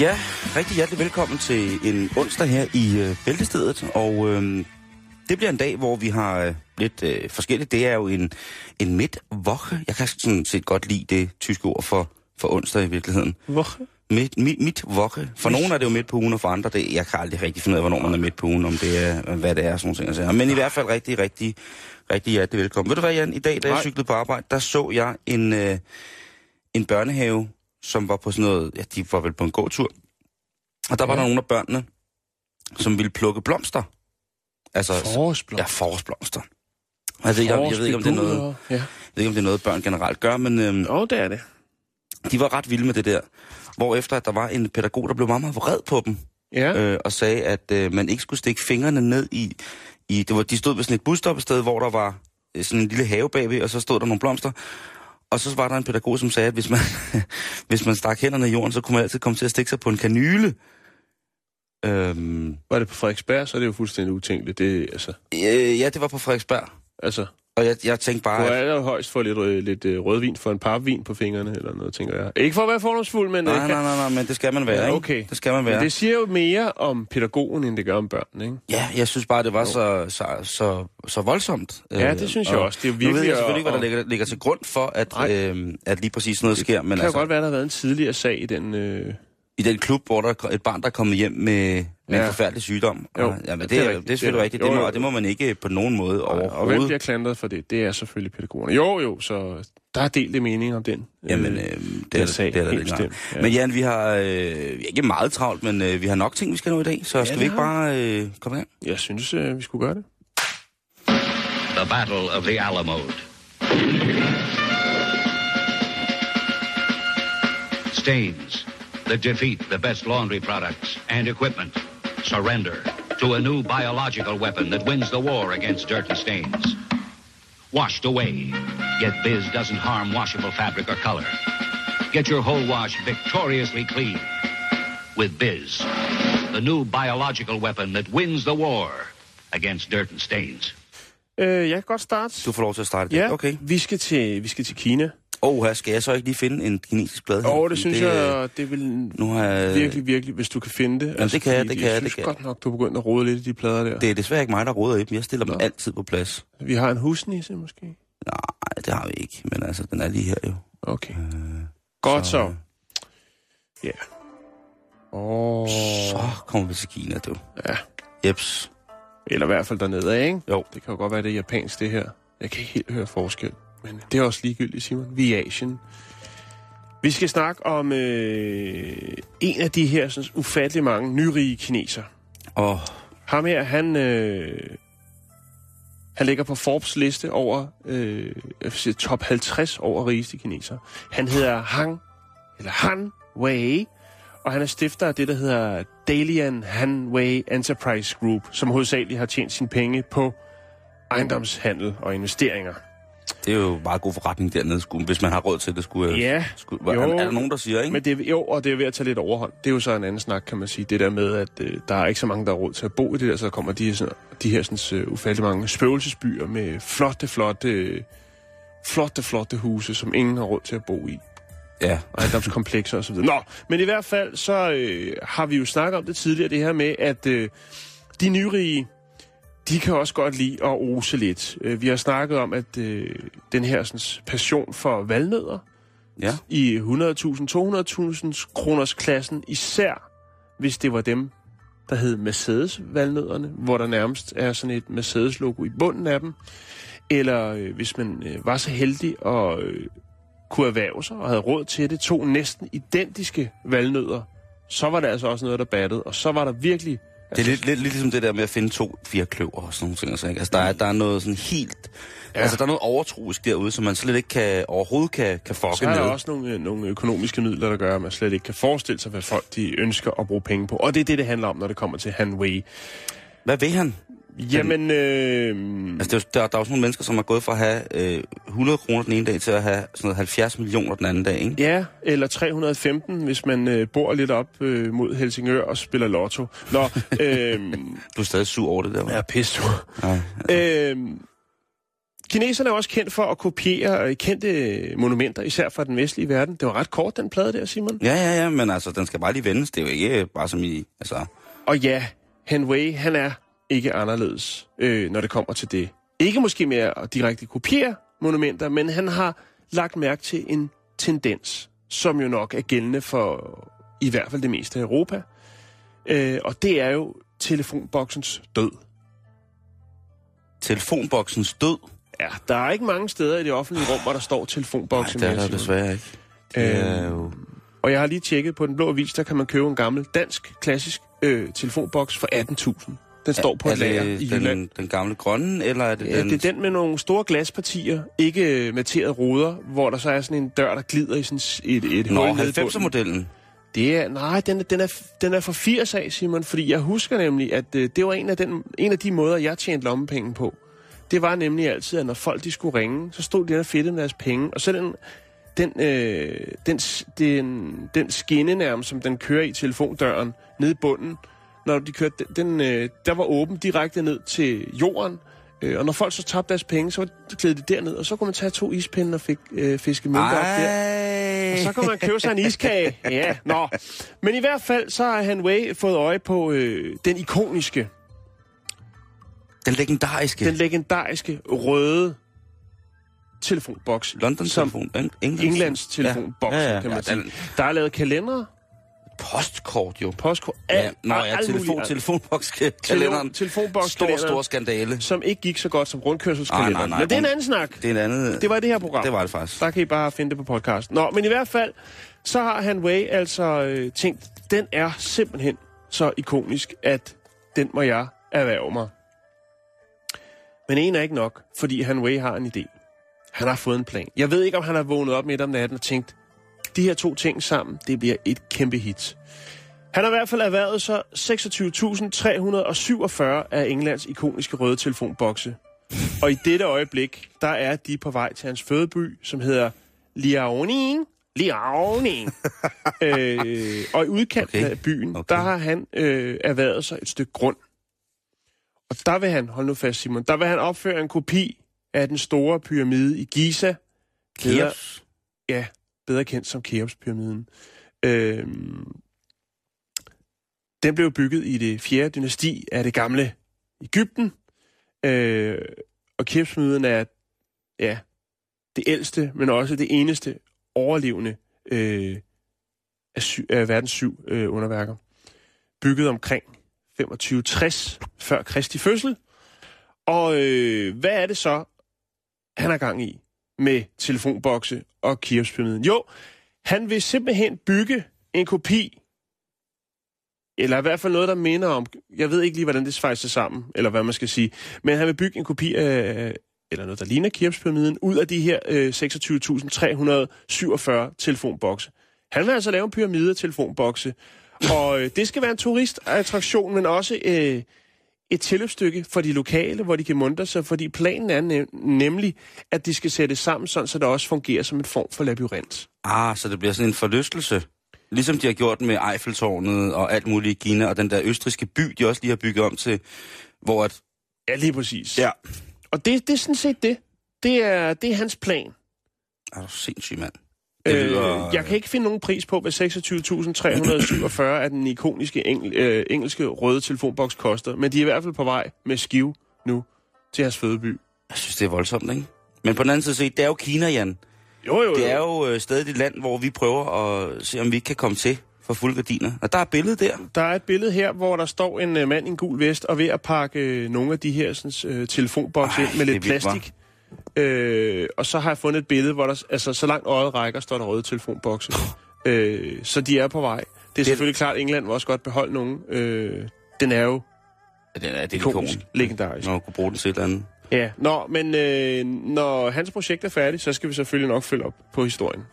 Ja, rigtig hjertelig velkommen til en onsdag her i øh, Bæltestedet. Og øh, det bliver en dag, hvor vi har øh, lidt øh, forskelligt. Det er jo en, en midtwoche. Jeg kan sådan set godt lide det tyske ord for, for onsdag i virkeligheden. Hvor? Midt, midt, midtwoche. For nogle er det jo midt på ugen, og for andre, det, jeg kan aldrig rigtig finde ud af, hvornår man er midt på ugen, om det er, hvad det er, sådan nogle ting. Men i hvert fald rigtig, rigtig, rigtig hjertelig velkommen. Ved du hvad, Jan? I dag, da jeg Nej. cyklede på arbejde, der så jeg en, øh, en børnehave, som var på sådan noget, ja, de var vel på en gåtur. Og der var Ja. der nogle af børnene, som ville plukke blomster. Altså, Forårsblom. Ja, forårsblomster. Jeg ved, ikke, om- jeg ved ikke, om det er noget, Ja. jeg ved ikke, om det er noget, børn generelt gør, men øhm, Jo, det er det. de var ret vilde med det der. Hvorefter at der var en pædagog, der blev meget, meget vred på dem, Ja. øh, og sagde, at øh, man ikke skulle stikke fingrene ned i... i det var, de stod ved sådan et busstoppested, hvor der var øh, sådan en lille have bagved, og så stod der nogle blomster. Og så var der en pædagog, som sagde, at hvis man, hvis man stak hænderne i jorden, så kunne man altid komme til at stikke sig på en kanyle. Øhm, Var det på Frederiksberg, så er det jo fuldstændig utænkeligt. Det, altså, øh, ja, det var på Frederiksberg. altså, Og jeg, jeg tænkte bare, at, er jo højst for lidt, øh, lidt øh, rødvin for en papvin på fingrene, eller noget, tænker jeg. Ikke for at være fordomsfuld, men... øh, nej, nej, nej, nej, men det skal man være, Ja, ikke? okay. Det skal man være. Men det siger jo mere om pædagogen, end det gør om børnene, ikke? Ja, jeg synes bare, det var så, så, så, så voldsomt. Ja, Øh, det synes jeg og også. Det er jo Nu ved virkelig jeg selvfølgelig ikke, hvad der ligger, ligger til grund for, at, Nej. øh, at lige præcis noget sker. Men Det kan altså, godt være, der har været en tidligere sag i den... Øh... i den klub, hvor der er et barn, der er kommet hjem med, med Ja. en forfærdelig sygdom. Jo, Og, ja, men det, det er rigtigt. det er selvfølgelig Det er rigtigt. Det må, Jo, jo, og det må man ikke på nogen måde Og hvem overhovedet. bliver klandret for det? Det er selvfølgelig pædagogerne. Jo, jo, så der er delte mening om den. Jamen, øh, øh, det, den er, sag, det er der helt bestemt. ja. Men Jan, vi har øh, ikke meget travlt, men øh, vi har nok ting, vi skal nå i dag. Så ja, skal det vi ikke bare øh, komme ind? Jeg synes, øh, vi skulle gøre det. The Battle of the Alamo. Stains that defeat the best laundry products and equipment. Surrender to a new biological weapon that wins the war against dirt and stains. Washed away, yet Biz doesn't harm washable fabric or color. Get your whole wash victoriously clean with Biz, the new biological weapon that wins the war against dirt and stains. Eh, øh, jeg kan godt starte. Du får lov til at starte. Ja, Okay. vi, skal til, vi skal til Kina. Og her skal jeg så ikke lige finde en kinesisk blad? her? Og det synes jeg, det vil Nu har jeg... virkelig, virkelig, hvis du kan finde det. Altså, det kan jeg, det kan jeg, Jeg det synes kan godt nok, du er begyndt at rode lidt i de plader der. Det er desværre ikke mig, der råder i dem. Jeg stiller dem Nå. altid på plads. Vi har en husnisse måske. Nej, det har vi ikke. Men altså, den er lige her jo. Okay. Godt så. Øh, så- Ja. Åh. Så kommer vi til Kina, du. Ja. Jeps. Eller i hvert fald dernede ikke? Jo. Det kan jo godt være, det er japansk, det her. Jeg kan ikke helt høre forskel. Men det er også ligegyldigt, Simon. Vi er i Asien. Vi skal snakke om øh, en af de her sådan, ufattelig mange nyrige kineser. Og Ham her, han, øh, han ligger på Forbes liste over øh, top 50 over rigeste kineser. Han hedder Hang, eller Han Wei, og han er stifter af det, der hedder Dalian Han Wei Enterprise Group, som hovedsageligt har tjent sine penge på ejendomshandel og investeringer. Det er jo meget god forretning dernede, skulle, hvis man har råd til det. Skulle, Ja, skulle, jo. er, er der nogen, der siger, ikke? Men det, er- jo, og det er ved at tage lidt overhånd. Det er jo så en anden snak, kan man sige. Det der med, at øh, der er ikke så mange, der har råd til at bo i det der, så kommer de, her sådan, de her sådan, øh, ufattelig mange spøgelsesbyer med flotte, flotte, øh, flotte, flotte huse, som ingen har råd til at bo i. Ja. ejendomskomplekser osv. Nå, men i hvert fald, så øh, har vi jo snakket om det tidligere, det her med, at øh, de nyrige, de kan også godt lide at ose lidt. Øh, vi har snakket om, at øh, den her sådan, passion for valnødder Ja. i 100.000, 200.000 kroners klassen, især hvis det var dem, der hed Mercedes-valnødderne, hvor der nærmest er sådan et Mercedes-logo i bunden af dem. Eller øh, hvis man øh, var så heldig at øh, kunne erhverve sig og havde råd til det, to næsten identiske valnødder så var det altså også noget, der battede, og så var der virkelig... Det er lidt, lidt, lidt ligesom det der med at finde to fire kløver og sådan nogle ting. Altså, ikke? altså der, er, der er noget sådan helt... Ja. Altså, der er noget overtroisk derude, som man slet ikke kan, overhovedet kan, kan fucke Så er med. der også nogle, øh, nogle økonomiske midler, der gør, at man slet ikke kan forestille sig, hvad folk de ønsker at bruge penge på. Og det er det, det handler om, når det kommer til Han Wei. Hvad vil han? Jamen, øh, Altså, er, jo- der, der er jo sådan nogle mennesker, som er gået fra at have øh, 100 kroner den ene dag til at have sådan noget 70 millioner den anden dag, ikke? ja, eller 315, hvis man øh, bor lidt op øh, mod Helsingør og spiller lotto. Nå, øh, Du er stadig sur over det der, jeg er pisse Nej. Øh, kineserne er også kendt for at kopiere øh, kendte monumenter, især fra den vestlige verden. Det var ret kort, den plade der, Simon. Ja, ja, ja, men altså, den skal bare lige vendes. Det er jo ikke øh, bare som i... Altså, Og ja, Han Wei, han er ikke anderledes, øh, når det kommer til det. Ikke måske mere at direkte kopiere monumenter, men han har lagt mærke til en tendens, som jo nok er gældende for i hvert fald det meste af Europa. Øh, og det er jo telefonboksens død. telefonboksens død. Ja, der er ikke mange steder i det offentlige rum, hvor der står Nej, telefonboksen. det er der desværre ikke. Det er jo... Og jeg har lige tjekket på Den Blå Avis, der kan man købe en gammel dansk klassisk øh, telefonboks for 18.000. Den står på er et lager i Jylland. den, den gamle grønne, eller er det Ja, den... det er den med nogle store glaspartier, ikke øh, materede ruder, hvor der så er sådan en dør, der glider i sådan et, et Nå, hul nede i bunden. 90'er-modellen. Det er, nej, den, den, er, den er for 80 af, Simon, fordi jeg husker nemlig, at øh, det var en af, den, en af de måder, jeg tjente lommepenge på. Det var nemlig altid, at når folk de skulle ringe, så stod de der fedtede med deres penge, og så den, den, øh, den, den, den skinne nærmest, som den kører i telefondøren, nede i bunden, når de kørte, den, øh, der var åben direkte ned til jorden, øh, og når folk så tabte deres penge, så klædte de derned, og så kunne man tage to ispinde og fik, øh, fiske mønter op der. Og så kan man købe sig en iskage. Ja, nå. Men i hvert fald, så har Han Wei fået øje på øh, den ikoniske, Den legendariske den legendariske røde telefonboks. London-telefon. Eng- Englands, Englands telefonboks, Ja, ja, ja. kan man Ja, sige. den- Der er lavet kalendere, Postkort jo. postkort, Ja, alt, Nå, ja, muligt. telefon, telefonbokskalenderen. telefonboks Stor, stor skandale. som ikke gik så godt som rundkørselskalenderen. nej, nej. Men det er en anden snak. Det er en anden... Det var det her program. Det var det faktisk. Der kan I bare finde det på podcast. Nå, men i hvert fald, så har Han Wei altså øh, tænkt, den er simpelthen så ikonisk, at den må jeg erhverve mig. Men en er ikke nok, fordi Han Wei har en idé. Han har fået en plan. Jeg ved ikke, om han har vågnet op midt om natten og tænkt, de her to ting sammen, det bliver et kæmpe hit. Han har i hvert fald erhvervet sig 26.347 af Englands ikoniske røde telefonbokse. Og i dette øjeblik, der er de på vej til hans fødeby, som hedder Liaoning. Liaoning. øh, og i udkanten Okay. af byen, Okay. der har han øh, erhvervet sig et stykke grund. Og der vil han, hold nu fast Simon, der vil han opføre en kopi af den store pyramide i Giza. Keops. ja, bedre kendt som Keopspyramiden. Øhm, den blev bygget i det fjerde dynasti af det gamle Ægypten. Øh, og Keopspyramiden er ja, det ældste, men også det eneste overlevende øh, af, sy- af verdens syv øh, underværker. Bygget omkring 2560 før Kristi fødsel. Og øh, hvad er det så, han har gang i med telefonbokse og Keops-pyramiden? Jo, han vil simpelthen bygge en kopi, eller i hvert fald noget, der minder om, jeg ved ikke lige, hvordan det svejser sammen, eller hvad man skal sige, men han vil bygge en kopi af, eller noget, der ligner Keops-pyramiden, ud af de her øh, 26.347 telefonbokse. Han vil altså lave en pyramide af telefonbokse, og øh, det skal være en turistattraktion, men også øh, et tilløbsstykke for de lokale, hvor de kan muntre sig, fordi planen er nem- nemlig, at de skal sætte sammen, sådan, så det også fungerer som en form for labyrint. Ah, så det bliver sådan en forlystelse. Ligesom de har gjort med Eiffeltårnet og alt muligt i Kina, og den der østriske by, de også lige har bygget om til, hvor at... Ja, lige præcis. Ja. Og det, det er sådan set det. Det er, det er hans plan. Er du sindssyg, mand? Det Øh, lyder... jeg kan ikke finde nogen pris på, hvad 26.347 af den ikoniske engel, øh, engelske røde telefonboks koster, men de er i hvert fald på vej med skiv nu til hans fødeby. Jeg synes, det er voldsomt, ikke? Men på den anden side set, det er jo Kina, Jan. Jo, jo, Det er jo øh, stadig et land, hvor vi prøver at se, om vi ikke kan komme til for fulde gardiner. Og der er et billede der. Der er et billede her, hvor der står en uh, mand i en gul vest og ved at pakke øh, nogle af de her sådan, uh, telefonbokse Ej, ind med lidt vildt, plastik. Øh, og så har jeg fundet et billede, hvor der, altså så langt øjet rækker, står der røde telefonbokse. øh, så de er på vej. Det er selvfølgelig klart, at England vil også godt beholde nogen. Øh, den er jo den er, det er ikonisk. legendarisk. Nå, kunne bruge den til et eller andet. Ja, nå, men øh, når hans projekt er færdigt, så skal vi selvfølgelig nok følge op på historien.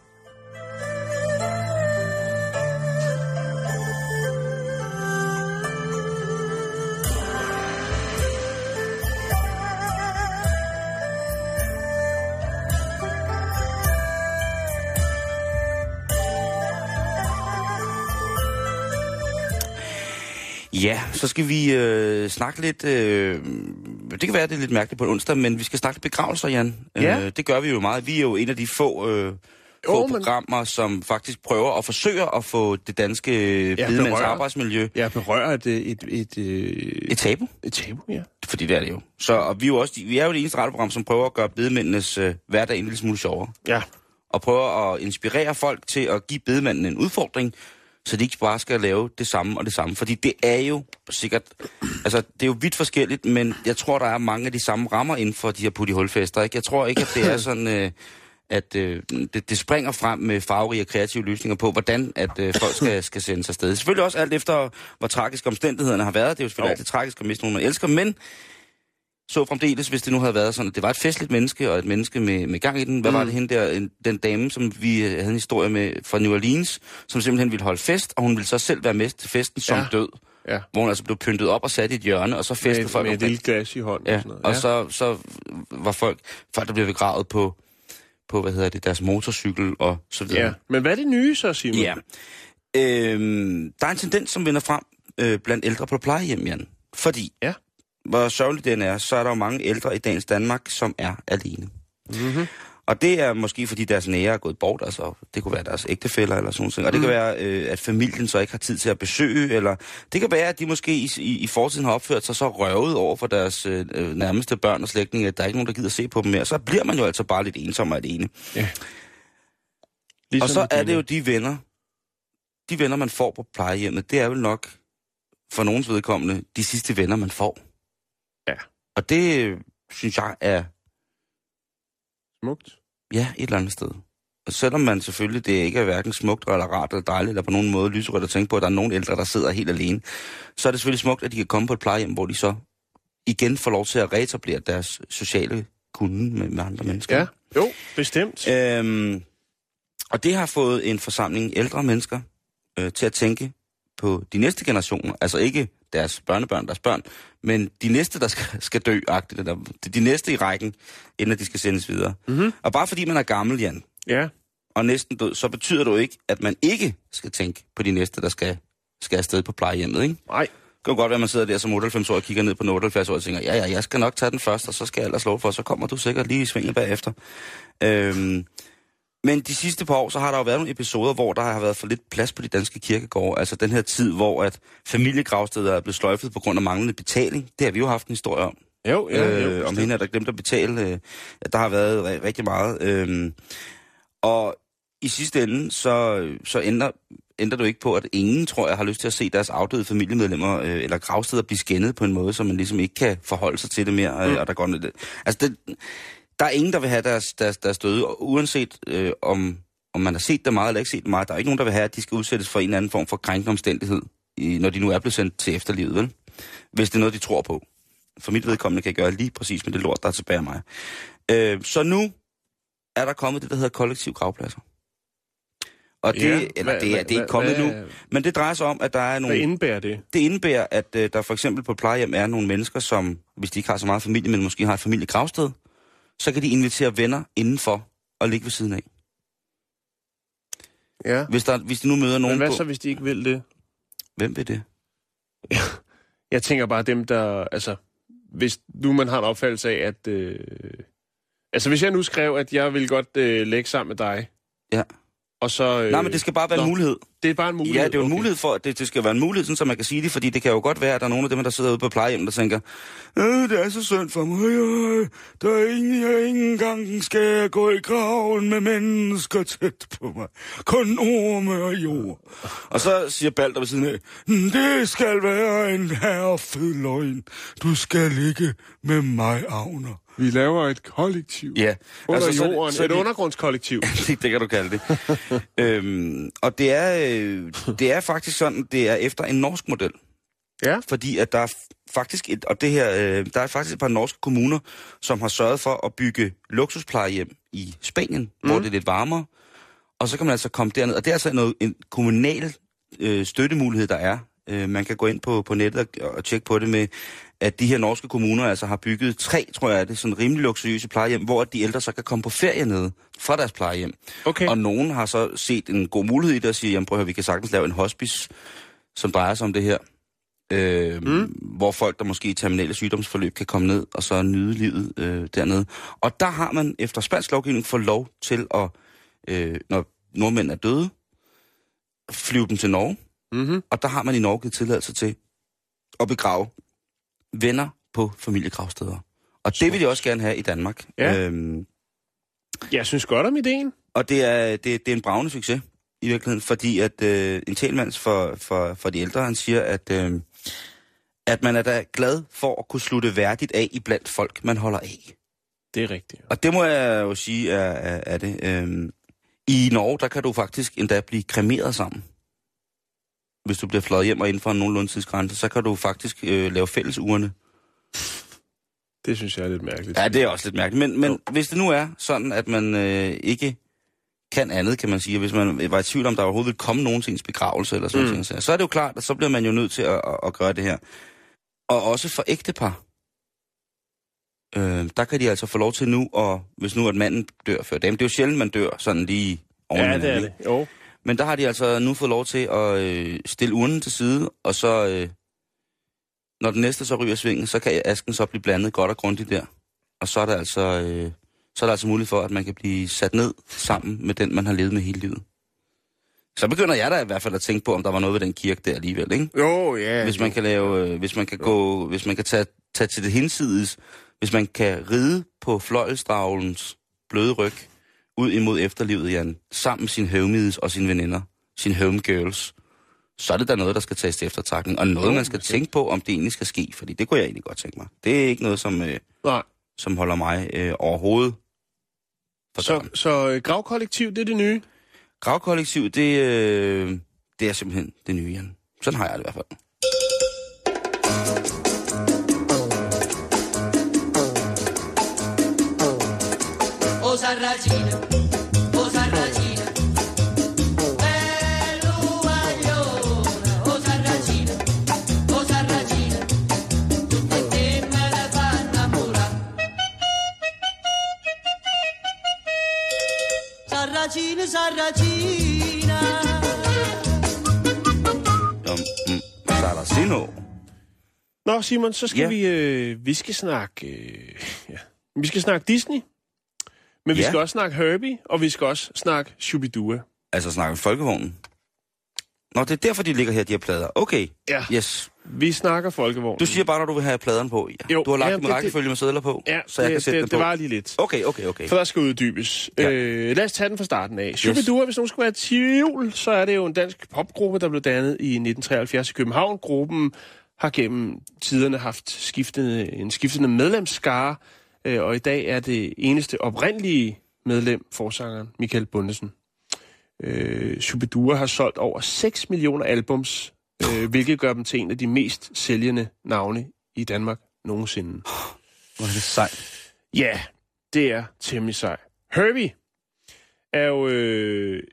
Ja, så skal vi øh, snakke lidt... Øh, det kan være, det er lidt mærkeligt på en onsdag, men vi skal snakke lidt begravelser, Jan. Ja. Øh, det gør vi jo meget. Vi er jo en af de få, øh, få Jo, men- programmer, som faktisk prøver og forsøger at få det danske ja, bedemænds berører. arbejdsmiljø Jeg berører et, et, et, et, et tabu. et tabu, ja. Fordi det er det jo. Så og vi, er jo også, vi er jo det eneste radioprogram, som prøver at gøre bedemændenes øh, hverdag en lille smule sjovere. Ja, og prøver at inspirere folk til at give bedemanden en udfordring, så de ikke bare skal lave det samme og det samme. Fordi det er jo sikkert, altså det er jo vidt forskelligt, men jeg tror, der er mange af de samme rammer inden for de her putti hulfester. Ikke? Jeg tror ikke, at det er sådan, øh, at øh, det, det springer frem med farverige og kreative løsninger på, hvordan at øh, folk skal, skal sendes afsted. Selvfølgelig også alt efter, hvor tragiske omstændighederne har været. Det er jo selvfølgelig Jo. altid tragisk at miste nogen, man elsker, men så fremdeles, hvis det nu havde været sådan, at det var et festligt menneske, og et menneske med, med gang i den. Hvad mm. var det hende der, en, den dame, som vi øh, havde en historie med fra New Orleans, som simpelthen ville holde fest, og hun ville så selv være med til festen som Ja. død. ja. Hvor hun altså blev pyntet op og sat i et hjørne, og så festede Med, folk med et lille glas i hånden Ja, og sådan noget. og så, så var folk, folk der blev begravet på, på, hvad hedder det, deres motorcykel og så videre. Ja, men hvad er det nye så, Simon? Ja. Øhm, der er en tendens, som vender frem øh, blandt ældre på plejehjem, Jan. Fordi, Ja. Hvor sørgeligt den er, så er der jo mange ældre i dagens Danmark, som er alene. Mm-hmm. Og det er måske, fordi deres nære er gået bort, altså det kunne være deres ægtefæller eller sådan noget. Og det kan være, øh, at familien så ikke har tid til at besøge, eller det kan være, at de måske i, i, i fortiden har opført sig så røvet over for deres øh, øh, nærmeste børn og slægtninge, at der er ikke nogen, der gider se på dem mere. Så bliver man jo altså bare lidt ensom og alene. Ligesom og så er det jo de venner, de venner, man får på plejehjemmet, det er vel nok for nogens vedkommende de sidste venner, man får. Ja. Og det øh, synes jeg er, Smukt. ja, et eller andet sted. Og selvom man selvfølgelig, det ikke er hverken smukt eller rart eller dejligt, eller på nogen måde lyserødt at tænke på, at der er nogen ældre, der sidder helt alene, så er det selvfølgelig smukt, at de kan komme på et plejehjem, hvor de så igen får lov til at reetablere deres sociale kunde med, med andre mennesker. Ja, jo, bestemt. Øhm, og det har fået en forsamling ældre mennesker øh, til at tænke på de næste generationer. Altså ikke deres børnebørn, deres børn, men de næste, der skal, skal dø, agtigt, eller de, næste i rækken, inden de skal sendes videre. Mhm. Og bare fordi man er gammel, Jan, Ja, og næsten død, så betyder det jo ikke, at man ikke skal tænke på de næste, der skal, skal afsted på plejehjemmet, ikke? nej. Det kan jo godt være, at man sidder der som 98 år og kigger ned på en 78 år og tænker, ja, ja, jeg skal nok tage den først, og så skal jeg ellers lov for, så kommer du sikkert lige i svinget bagefter. Øhm, men de sidste par år, så har der jo været nogle episoder, hvor der har været for lidt plads på de danske kirkegårde. Altså den her tid, hvor at familiegravsteder er blevet sløjfet på grund af manglende betaling. Det har vi jo haft en historie om. Jo, ja, jo, øh, om hende, der glemte at betale. Øh, der har været ri- rigtig meget. Øh, og i sidste ende, så, så ændrer, ændrer jo ikke på, at ingen, tror jeg, har lyst til at se deres afdøde familiemedlemmer øh, eller gravsteder blive skændet på en måde, så man ligesom ikke kan forholde sig til det mere. Øh, Mm. og der, går, noget- altså det, der er ingen, der vil have deres, deres, deres døde, og uanset øh, om, om man har set det meget eller ikke set det meget. Der er ikke nogen, der vil have, at de skal udsættes for en eller anden form for krænkende omstændighed, i, når de nu er blevet sendt til efterlivet, vel? Hvis det er noget, de tror på. For mit vedkommende kan jeg gøre lige præcis med det lort, der er tilbage af mig. Øh, så nu er der kommet det, der hedder kollektiv gravpladser. Og det, Ja, eller hvad- det, er, hvad- det er ikke hvad- kommet hvad- nu, men det drejer sig om, at der er Hvad nogle... indebærer det? Det indebærer, at øh, der for eksempel på plejehjem er nogle mennesker, som, hvis de ikke har så meget familie, men måske har et familiegravsted, så kan de invitere venner indenfor og ligge ved siden af. Ja. Hvis, der, hvis de nu møder Men nogen hvad på... så, hvis de ikke vil det? Hvem vil det? Jeg tænker bare dem, der... Altså, hvis nu man har en opfattelse af, at... Øh, altså, hvis jeg nu skrev, at jeg vil godt øh, lægge sammen med dig... Ja. Og så... Øh, Nej, men det skal bare være nå, en mulighed. Det er bare en mulighed? Ja, det er jo en okay. mulighed for, at det, det skal være en mulighed, sådan, så man kan sige det, fordi det kan jo godt være, at der er nogle af dem, der sidder ude på plejehjem, der tænker, øh, det er så synd for mig, øh, der er ingen, jeg ikke engang skal jeg gå i graven med mennesker tæt på mig. Kun orme og jord. Og så siger Balder ved siden af, "Mm, det skal være en herrefed løgn. Du skal ligge med mig, Agner. Vi laver et kollektiv. Ja. Under Altså, så jorden. så er et det- undergrundskollektiv. det, det kan du kalde det. øhm, og det er, øh, det er faktisk sådan, det er efter en norsk model. Ja. Fordi at der er faktisk et, og det her, øh, der er faktisk et par norske kommuner, som har sørget for at bygge luksusplejehjem i Spanien, mm. hvor det er lidt varmere. Og så kan man altså komme derned, og det er altså noget, en kommunal øh, støttemulighed, der er. Øh, man kan gå ind på, på nettet og, og tjekke på det med, at de her norske kommuner altså har bygget tre, tror jeg er det, sådan rimelig luksuriøse plejehjem, hvor de ældre så kan komme på ferie nede fra deres plejehjem. Okay. Og nogen har så set en god mulighed i det og siger, jamen prøv at høre, vi kan sagtens lave en hospice, som drejer sig om det her. Øh, mm. Hvor folk, der måske i terminale sygdomsforløb, kan komme ned og så nyde livet øh, dernede. Og der har man efter spansk lovgivning fået lov til at, øh, når nordmænd er døde, flyve dem til Norge. Mm-hmm. Og der har man i Norge givet tilladelse til at begrave venner på familiegravsteder. Og det vil de også gerne have i Danmark. Ja. Øhm, Jeg synes godt om ideen. og det er, det, det er en bravende succes i virkeligheden, fordi at øh, en talmand for, for, for de ældre, han siger, at, øh, at man er da glad for at kunne slutte værdigt af i blandt folk, man holder af. Det er rigtigt. Og det må jeg jo sige er, er, er det. Øh, I Norge, der kan du faktisk endda blive kremeret sammen. Hvis du bliver fløjet hjem og inden for en nogenlunde tidsgrænse, så kan du faktisk øh, lave fælles urene. Det synes jeg er lidt mærkeligt. Ja, det er også lidt mærkeligt. Men, men Jo. hvis det nu er sådan, at man øh, ikke kan andet, kan man sige, hvis man var i tvivl om, der overhovedet vil komme nogen til ens begravelse eller sådan Mm. noget, så er det jo klart, at så bliver man jo nødt til at, at, at gøre det her. Og også for ægtepar. Øh, der kan de altså få lov til nu, og hvis nu at manden dør før dem, det er jo sjældent, man dør sådan lige oven Ja, det er det. Jo. Men der har de altså nu fået lov til at øh, stille urnen til side, og så, øh, når den næste så ryger svingen, så kan asken så blive blandet godt og grundigt der. Og så er der altså, øh, så er der altså mulighed for, at man kan blive sat ned sammen med den, man har levet med hele livet. Så begynder jeg da i hvert fald at tænke på, om der var noget ved den kirke der alligevel, ikke? Jo, ja. Hvis man kan lave, øh, hvis man kan gå, hvis man kan tage, tage til det hinsides, hvis man kan ride på fløjelsdragelens bløde ryg ud imod efterlivet, Jan, sammen med sin homies og sine veninder, sine homegirls, så er det da noget, der skal tages til eftertrækning, og noget, man skal tænke på, om det egentlig skal ske, fordi det kunne jeg egentlig godt tænke mig. Det er ikke noget, som, øh, Nej. som holder mig øh, overhovedet for Så, døren. så øh, gravkollektiv, det er det nye. Gravkollektiv, det, øh, det er simpelthen det nye, Jan. Sådan har jeg det i hvert fald. O Sarracina, mm, Saracino. Nå, Simon, så skal Ja. vi... Øh, vi skal snakke... Øh, ja. Vi skal snakke Disney. Men vi Ja. skal også snakke Herbie, og vi skal også snakke Shubidua. Altså snakker vi folkevognen. Nå, det er derfor, de ligger her, de her plader. Okay, Ja. yes. Vi snakker folkevogn. Du siger bare, når du vil have pladerne på. Ja. Jo, du har lagt ja, en det- rækkefølge med sædler på, Ja, så jeg det, kan sætte det, det på. var lige lidt. Okay, okay, okay. For der skal uddybes. Ja. Øh, lad os tage den fra starten af. Shubidua, hvis nogen skulle være tvivl, så er det jo en dansk popgruppe, der blev dannet i 1973 i København. Gruppen har gennem tiderne haft skiftende, en skiftende medlemsskare, øh, og i dag er det eneste oprindelige medlem, forsangeren Michael Bundesen. Øh, Shubidua har solgt over 6 millioner albums, øh, hvilket gør dem til en af de mest sælgende navne i Danmark nogensinde. Hvor er det sejt. Ja, det er temmelig sej. Herbie er jo... Øh,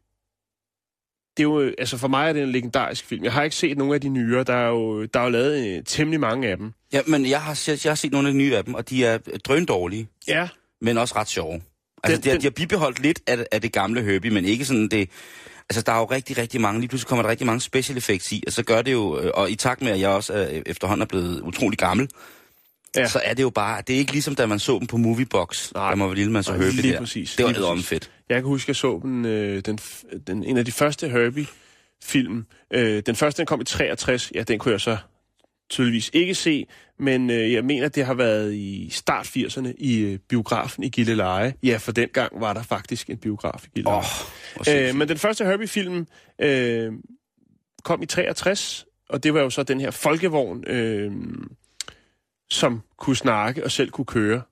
det er jo, øh, altså for mig er det en legendarisk film. Jeg har ikke set nogen af de nyere. Der er jo, der er jo lavet øh, temmelig mange af dem. Ja, men jeg har, set- jeg har set nogle af de nye af dem, og de er drøndårlige, Ja. men også ret sjove. Altså, Den- de, har, de har bibeholdt lidt af, af det gamle Herbie, men ikke sådan det... Altså, der er jo rigtig, rigtig mange... Lige pludselig kommer der rigtig mange special effects i, og så gør det jo... øh, Og i takt med, at jeg også er, efterhånden er blevet utrolig gammel, Ja. så er det jo bare... Det er ikke ligesom, da man så dem på Moviebox, Nej. da man var lille, man så Herbie lige der. præcis, Det var eddermame præcis. fedt. Jeg kan huske, jeg så den, øh, den, den, en af de første Herbie-film. Øh, den første, den kom i 63. Ja, den kunne jeg så tydeligvis ikke se. Men øh, jeg mener, det har været i start 80'erne i øh, biografen i Gilleleje. Ja, for dengang var der faktisk en biograf i Gilleleje. Oh, Øh, men den første Herbie-film øh, kom i 63, og det var jo så den her folkevogn, øh, som kunne snakke og selv kunne køre.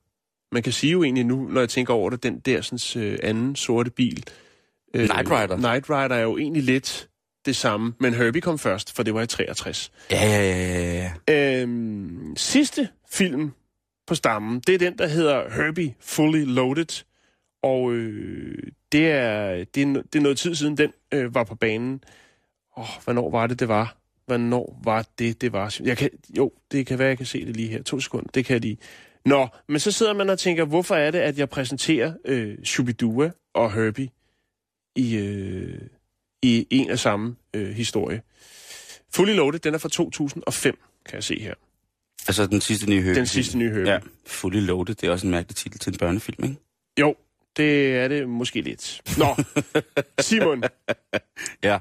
Man kan sige jo egentlig nu, når jeg tænker over det, den der sådan, øh, anden sorte bil. Øh, Knight Rider. Knight Rider er jo egentlig lidt det samme, men Herbie kom først, for det var i 63. Ja, ja, ja, ja. Øhm, sidste film på stammen, det er den, der hedder Herbie Fully Loaded. Og øh, det, er, det, er, det er noget tid siden, den øh, var på banen. Åh, hvornår var det, det var? Hvornår var det, det var? Jeg kan, jo, det kan være, jeg kan se det lige her. To sekunder, det kan jeg lige. Nå, men så sidder man og tænker, hvorfor er det, at jeg præsenterer øh, Shubidua og Herbie i, øh, i en af samme øh, historie. Fully Loaded, den er fra 2005, kan jeg se her. Altså den sidste nye Herbie. Den sidste nye Herbie. Ja, Fully Loaded, det er også en mærkelig titel til en børnefilm, ikke? Jo, det er det måske lidt. Nå, Simon, Ja.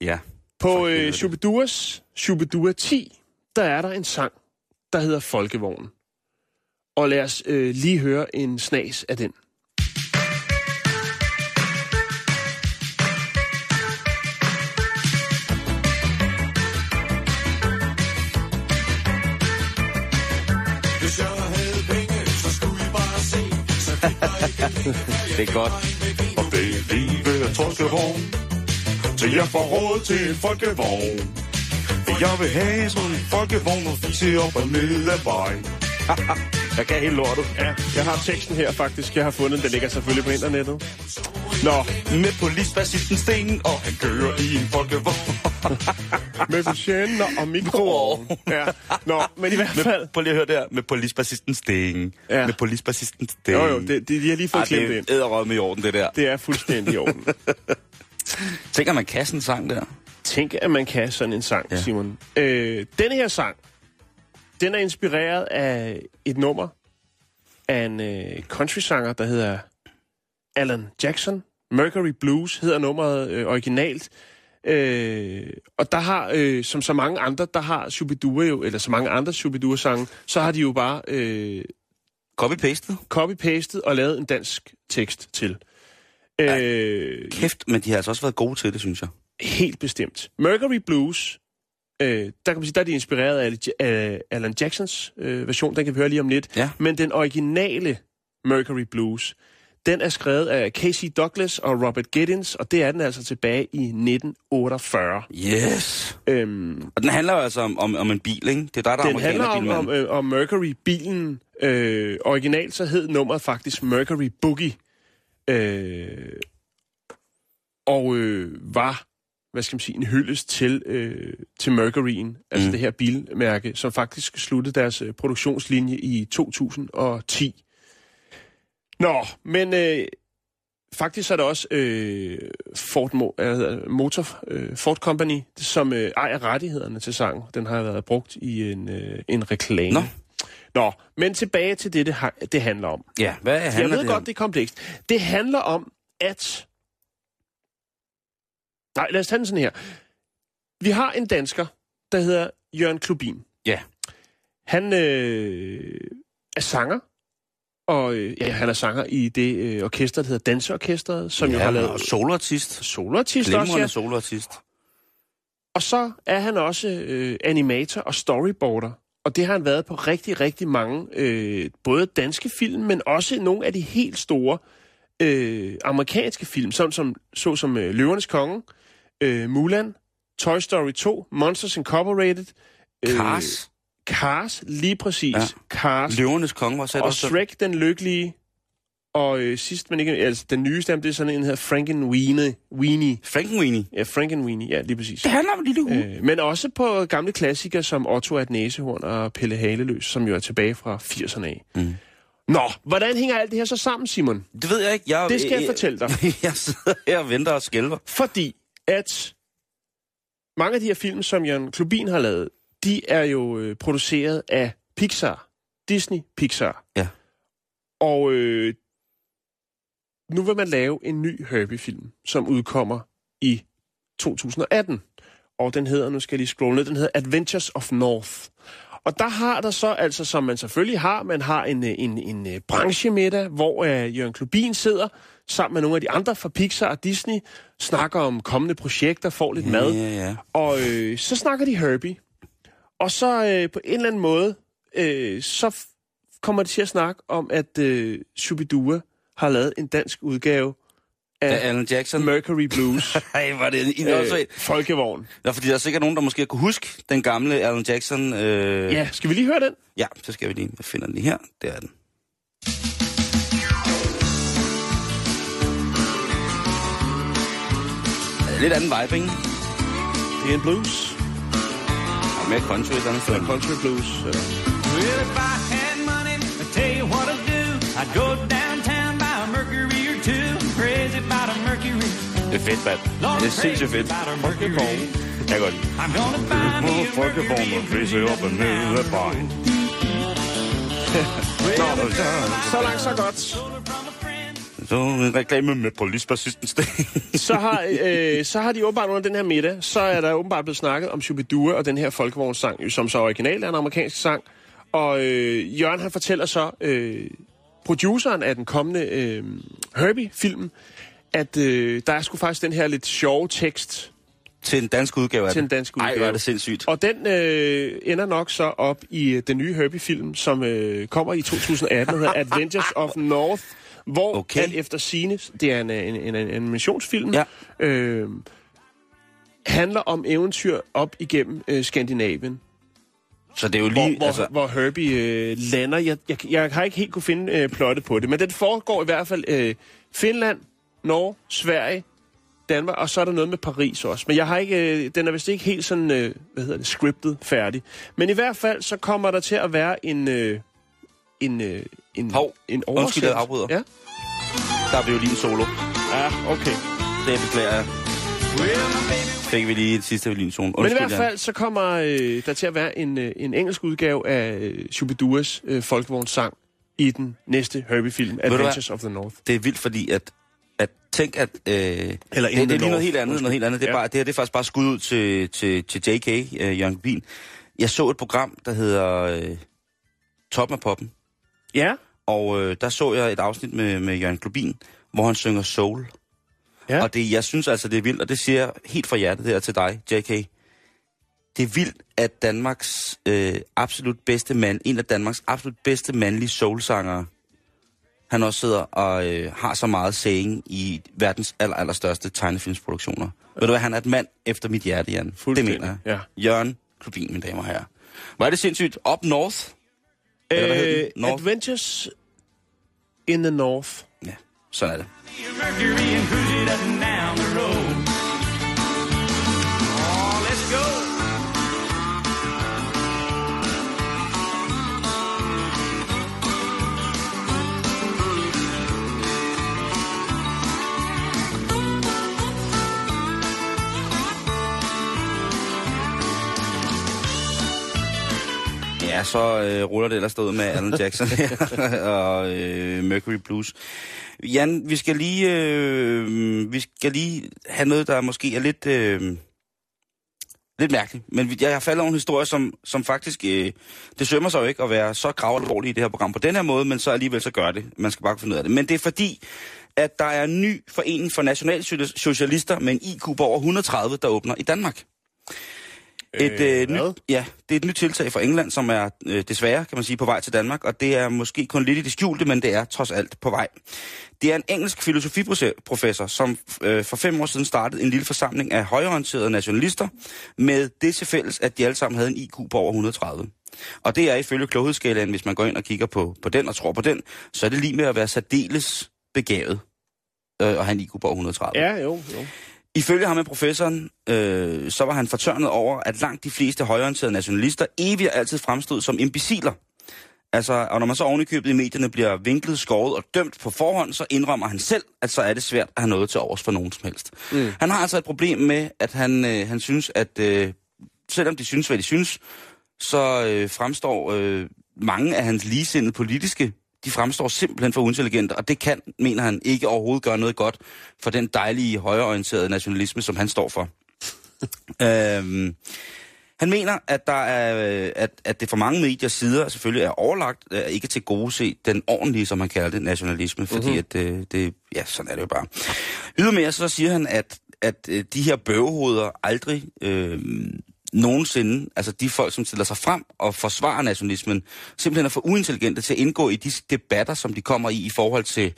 Ja. på øh, Shubiduas Shubidua 10, der er der en sang, der hedder Folkevognen. Og lad os øh, lige høre en snas af den. Det er godt. Og det livet er folkevogn Til jeg får råd til en folkevogn For jeg vil have sådan en folkevogn Og fise op og ned ad vejen Jeg kan helt lortet. Ja, jeg har teksten her faktisk. Jeg har fundet den. Den ligger selvfølgelig på internettet. Nå, Med polisfascisten Sten Og han kører i en folkevogn med betjener og mikroovn. Ja. Nå, men i hvert fald... Prøv lige at høre der. Med polisbassisten Sting. Ja. Med polisbassisten Sting. Jo, jo, det, det, de har lige fået Ej, klemt det ind. er æderrød i orden, det der. Det er fuldstændig i orden. Tænker man kan sådan en sang der? Tænk, at man kan sådan en sang. Ja. Simon. Øh, denne her sang, den er inspireret af et nummer af en øh, country-sanger, der hedder Alan Jackson. Mercury Blues hedder nummeret øh, originalt. Øh, og der har, øh, som så mange andre, der har Shubidua jo, eller så mange andre Shubidua-sange, så har de jo bare øh, Copy-pastet? copy-pastet og lavet en dansk tekst til. Øh, Kæft, men de har altså også været gode til det, synes jeg. Helt bestemt. Mercury Blues, øh, der kan man sige, der er de inspireret af, af Alan Jacksons øh, version, den kan vi høre lige om lidt. Ja. Men den originale Mercury Blues, den er skrevet af Casey Douglas og Robert Giddens, og det er den altså tilbage i 1948. Yes. Øhm, Og den handler altså om, om, om en bil, ikke? Det er dig, der den handler om, om, øh, om Mercury-bilen. Øh, originalt så hed nummeret faktisk Mercury Boogie. Øh, og øh, var, hvad skal man sige, en hyldest til, øh, til Mercuryen, altså Mm. det her bilmærke, som faktisk sluttede deres øh, produktionslinje i 2010. Nå, men øh, faktisk er der også øh, Ford Mo- det, Motor øh, Ford Company, som øh, ejer rettighederne til sangen. Den har været brugt i en, øh, en reklame. Nå. Nå, men tilbage til det, det, ha- det handler om. Ja, hvad handler Jeg ved det godt, om? det er komplekst. Det handler om, at... Nej, lad os tage den sådan her. Vi har en dansker, der hedder Jørgen Klubin. Ja. Han øh, er sanger, og øh, ja, han er sanger i det øh, orkester, der hedder Danseorkestret, som ja, jo har lavet og soloartist. soloartist også, ja. soloartist. Og så er han også øh, animator og storyboarder. Og det har han været på rigtig, rigtig mange, øh, både danske film, men også nogle af de helt store øh, amerikanske film, sådan som, så som øh, Løvernes Konge, øh, Mulan, Toy Story 2, Monsters Incorporated, øh, Cars. Cars, lige præcis. Ja. Cars. Løvernes konge var sat og også. Shrek den Lykkelige. Og øh, sidst, men ikke altså den nyeste, det er sådan en, der hedder Frankenweenie. Weenie. Frankenweenie. Ja, Frankenweenie, ja, lige præcis. Det handler om en lille hue. Øh, men også på gamle klassikere som Otto et næsehorn og Pelle Haleløs, som jo er tilbage fra 80'erne af. Mm. Nå, hvordan hænger alt det her så sammen, Simon? Det ved jeg ikke. Jeg, Det skal jeg fortælle dig. jeg sidder her og venter og skælver. Fordi at mange af de her film, som Jørgen Klubin har lavet, de er jo øh, produceret af Pixar. Disney Pixar. Ja. Og øh, nu vil man lave en ny Herbie-film, som udkommer i 2018. Og den hedder, nu skal jeg lige scrolle ned, den hedder Adventures of North. Og der har der så, altså som man selvfølgelig har, man har en, øh, en, en, en branchemiddag, hvor øh, Jørgen Klubin sidder sammen med nogle af de andre fra Pixar og Disney, snakker om kommende projekter, får lidt mad. Ja, ja. Og øh, så snakker de Herbie. Og så øh, på en eller anden måde, øh, så kommer de til at snakke om, at øh, Shubidua har lavet en dansk udgave af Ja, Alan Jackson. Mercury Blues. Ej, var det en øh, folkevogn. Ja, fordi der er sikkert nogen, der måske kunne huske den gamle Alan Jackson. Øh... Ja, skal vi lige høre den? Ja, så skal vi lige... Jeg finder den lige her. Det er den. Lidt anden vibe, ikke? Det er en blues. Og mere country et eller andet sted. Country blues. Ja. Well, if I had money, I'd tell you what I'd do. I'd go downtown, buy a Mercury or two. I'm crazy about a Mercury. Det er fedt, mand. Det er sindssygt fedt. Mercury. Jeg kan godt. I'm gonna buy me a Mercury and cruise it op og ned ad vejen. Så langt, så godt. Så en reklame med Police Day. Så har, øh, så har de åbenbart under den her middag, så er der åbenbart blevet snakket om Shubidua og den her folkevognssang, som så originalt er en amerikansk sang. Og øh, Jørgen han fortæller så øh, produceren af den kommende øh, Herbie-film, at øh, der er sgu faktisk den her lidt sjove tekst, til en dansk udgave af Til en dansk Ej, hvor er udgave. det sindssygt. og den øh, ender nok så op i øh, den nye Herbie-film, som øh, kommer i 2018, der hedder Adventures of North, hvor Okay. at efter sine, det er en, en, en, en animationsfilm, Ja. øh, handler om eventyr op igennem øh, Skandinavien, Så det er jo hvor, lige... hvor, altså, hvor Herbie øh, lander. Jeg, jeg, jeg har ikke helt kunne finde øh, plottet på det, men den foregår i hvert fald øh, Finland, Norge, Sverige, Danmark, og så er der noget med Paris også. Men jeg har ikke, øh, den er vist ikke helt sådan, øh, hvad hedder det, scriptet færdig. Men i hvert fald, så kommer der til at være en, øh, en, øh, en, Hov, en undskyld, oversættelse. jeg afbryder. Ja, der er violin solo. ja okay. Det beklager jeg. Fik vi lige et sidste violinsolo. Men i hvert fald, så kommer øh, der til at være en, øh, en engelsk udgave af øh, Shubiduas øh, folkevognssang i den næste Herbie-film? Adventures of the North. det er vildt, fordi at, at tænk, at... Øh, Eller det, det er lige noget helt andet. Noget helt andet. Det, er Ja. bare, det her det er faktisk bare skud ud til, til, til JK, øh, Jørgen Bin. Jeg så et program, der hedder øh, Top af Poppen. Ja, Og øh, der så jeg et afsnit med, med Jørgen Klubin, hvor han synger soul. Ja. Og det, jeg synes altså, det er vildt, og det siger jeg helt fra hjertet der til dig, JK. Det er vildt, at Danmarks øh, absolut bedste mand, en af Danmarks absolut bedste mandlige soulsangere, han også sidder og øh, har så meget saying i verdens aller, allerstørste tegnefilmsproduktioner. Ved du hvad, han er et mand efter mit hjerte, Jan. Det mener jeg. ja. Jørgen Klubin, mine damer og herrer. Er det sindssygt. Up North. Eller hvad hed øh, den? North? Adventures in the North. Ja, sådan er det. Ja, så øh, ruller det ellers ud med Alan Jackson og øh, Mercury Blues. Jan, vi skal lige øh, vi skal lige have noget, der måske er lidt øh, lidt mærkeligt. Men jeg har faldet over en historie, som, som faktisk, øh, det sømmer sig jo ikke at være så gravalvorlig i det her program på den her måde, men så alligevel så gør det. Man skal bare finde ud af det. Men det er fordi, at der er en ny forening for nationalsocialister med en IQ på over 130, der åbner i Danmark. Et, øh, hvad? nyt, ja, det er et nyt tiltag fra England, som er øh, desværre, kan man sige, på vej til Danmark, og det er måske kun lidt i det skjulte, men det er trods alt på vej. Det er en engelsk filosofiprofessor, som øh, for fem år siden startede en lille forsamling af højorienterede nationalister, med det til fælles, at de alle sammen havde en IQ på over 130. Og det er ifølge kloghedsskalaen, hvis man går ind og kigger på, på den og tror på den, så er det lige med at være særdeles begavet øh, og have en IQ på over 130. Ja, jo, jo. Ifølge ham med professoren, øh, så var han fortørnet over, at langt de fleste højorienterede nationalister evigt altid fremstod som imbeciler. Altså, og når man så ovenikøbet i medierne bliver vinklet, skåret og dømt på forhånd, så indrømmer han selv, at så er det svært at have noget til overs for nogen som helst. Mm. Han har altså et problem med, at han, øh, han synes, at øh, selvom de synes, hvad de synes, så øh, fremstår øh, mange af hans ligesindede politiske, de fremstår simpelthen for uintelligente, og det kan, mener han, ikke overhovedet gøre noget godt for den dejlige, højreorienterede nationalisme, som han står for. øhm, han mener, at, der er, øh, at, at det for mange mediers sider selvfølgelig er overlagt, øh, ikke til gode se den ordentlige, som han kalder det, nationalisme, fordi Mhm. at øh, det, ja, sådan er det jo bare. Ydermere så siger han, at, at de her bøvehoveder aldrig øh, nogensinde, altså de folk, som stiller sig frem og forsvarer nationalismen, simpelthen er for uintelligente til at indgå i de debatter, som de kommer i i forhold til,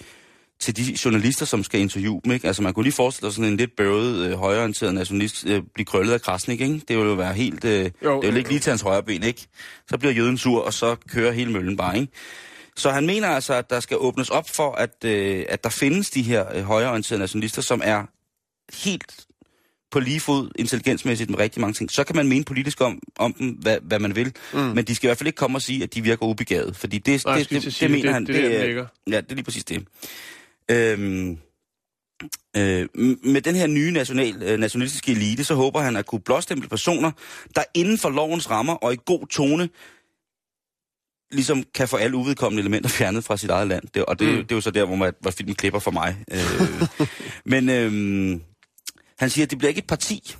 til de journalister, som skal interviewe dem. Ikke? Altså man kunne lige forestille sig sådan en lidt bøvet, øh, højreorienteret nationalist øh, blive krøllet af Krasnik, ikke? Det ville jo være helt... Øh, Jo, det vil jo, ikke lige til hans højre ben, ikke? Så bliver jøden sur, og så kører hele møllen bare, ikke? Så han mener altså, at der skal åbnes op for, at, øh, at der findes de her øh, højreorienterede nationalister, som er helt på lige fod intelligensmæssigt med rigtig mange ting. Så kan man mene politisk om, om dem, hvad, hvad man vil, mm. men de skal i hvert fald ikke komme og sige, at de virker ubegavet, fordi det, Nej, det, det, det, det mener det- han. det er der, den er-. Ja, det er lige præcis det. Øhm, øh, med den her nye national, øh, nationalistiske elite, så håber han at kunne blåstemple personer, der inden for lovens rammer og i god tone ligesom kan få alle uvedkommende elementer fjernet fra sit eget land. Det, og det, mm. det er jo så der, hvor, man, hvor filmen klipper for mig. Øh, men øh, han siger, at det bliver ikke et parti.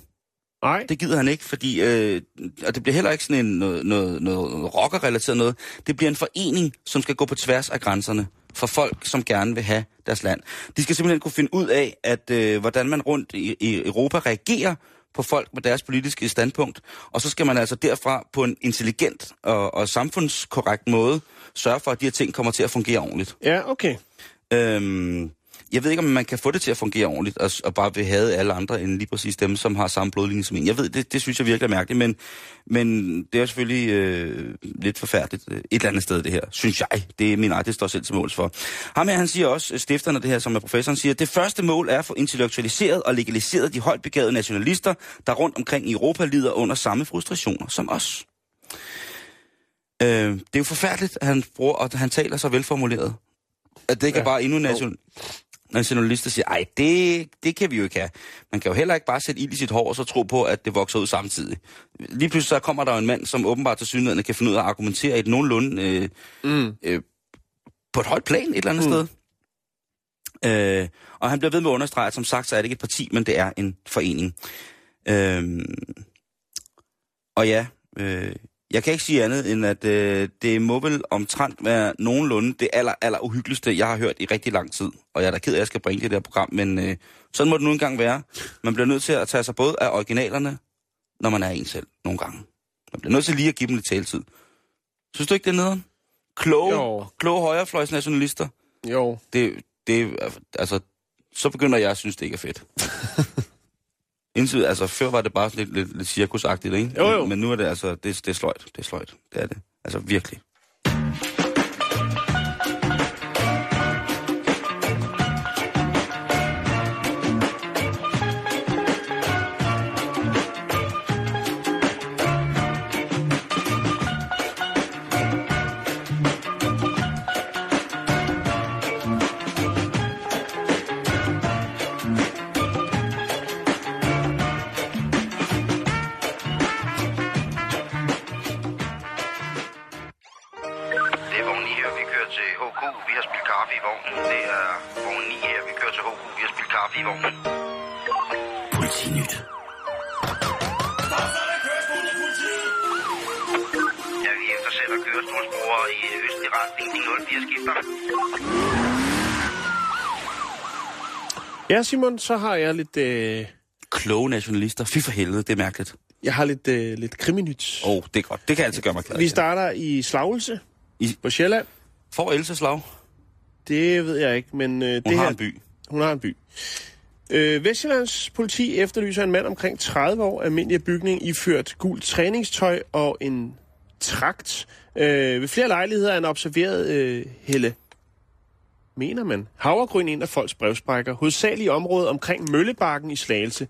Nej, Det gider han ikke, fordi... Øh, og det bliver heller ikke sådan en noget, noget, noget rocker-relateret noget. Det bliver en forening, som skal gå på tværs af grænserne for folk, som gerne vil have deres land. De skal simpelthen kunne finde ud af, at øh, hvordan man rundt i, i Europa reagerer på folk med deres politiske standpunkt, og så skal man altså derfra på en intelligent og, og samfundskorrekt måde sørge for, at de her ting kommer til at fungere ordentligt. ja, okay. Øhm, jeg ved ikke, om man kan få det til at fungere ordentligt, og, og bare vil have alle andre end lige præcis dem, som har samme blodlinje som en. Jeg ved, det, det synes jeg virkelig er mærkeligt, men, men det er selvfølgelig øh, lidt forfærdeligt øh, et eller andet sted, det her, synes jeg. Det er min egen, det står selv til måls for. Ham her, han siger også, stifterne af det her, som er professoren, siger, det første mål er at få intellektualiseret og legaliseret de højt begavede nationalister, der rundt omkring i Europa lider under samme frustrationer som os. Øh, det er jo forfærdeligt, at han, bruger, og han taler så velformuleret. At det ikke ja. er bare endnu en nation, nationalist, der siger, ej, det, det kan vi jo ikke have. Man kan jo heller ikke bare sætte ild i sit hår og så tro på, at det vokser ud samtidig. Lige pludselig så kommer der jo en mand, som åbenbart til synligheden kan finde ud af at argumentere i et nogenlunde øh, Mm. øh, på et højt plan et eller andet mm. sted. Øh, og han bliver ved med at understrege, at som sagt, så er det ikke et parti, men det er en forening. Øh, og ja, øh, jeg kan ikke sige andet, end at øh, det må vel omtrent være nogenlunde det aller, aller uhyggeligste, jeg har hørt i rigtig lang tid. Og jeg er da ked af, at jeg skal bringe det der program, men øh, sådan må det nu engang være. Man bliver nødt til at tage sig både af originalerne, når man er en selv, nogle gange. Man bliver nødt til lige at give dem lidt taletid. Synes du ikke, det er nederen? Kloge, Jo. kloge højrefløjsnationalister. Jo. Det, det, altså, så begynder jeg at synes, det ikke er fedt. Indtil, altså, før var det bare sådan lidt, lidt, lidt cirkusagtigt, ikke? Jo, jo. Men, men nu er det altså, det, det er sløjt. Det er sløjt. Det er det. Altså, virkelig. Ja, Simon, så har jeg lidt, øh, Kloge nationalister. Fy for helvede, det er mærkeligt. jeg har lidt, øh, lidt kriminyt. Åh, oh, det er godt. Det kan altid gøre mig glad. Vi starter i Slagelse I- på Sjælland. For Else Slag. Det ved jeg ikke, men øh, Hun det har her... en by. Hun har en by. Øh, Vestjyllands politi efterlyser en mand omkring 30 år, almindelig bygning, iført gult træningstøj og en trakt. Øh, ved flere lejligheder er han observeret øh, helle mener man, havregryn ind af folks brevsprækker, hovedsageligt i området omkring Møllebakken i Slagelse.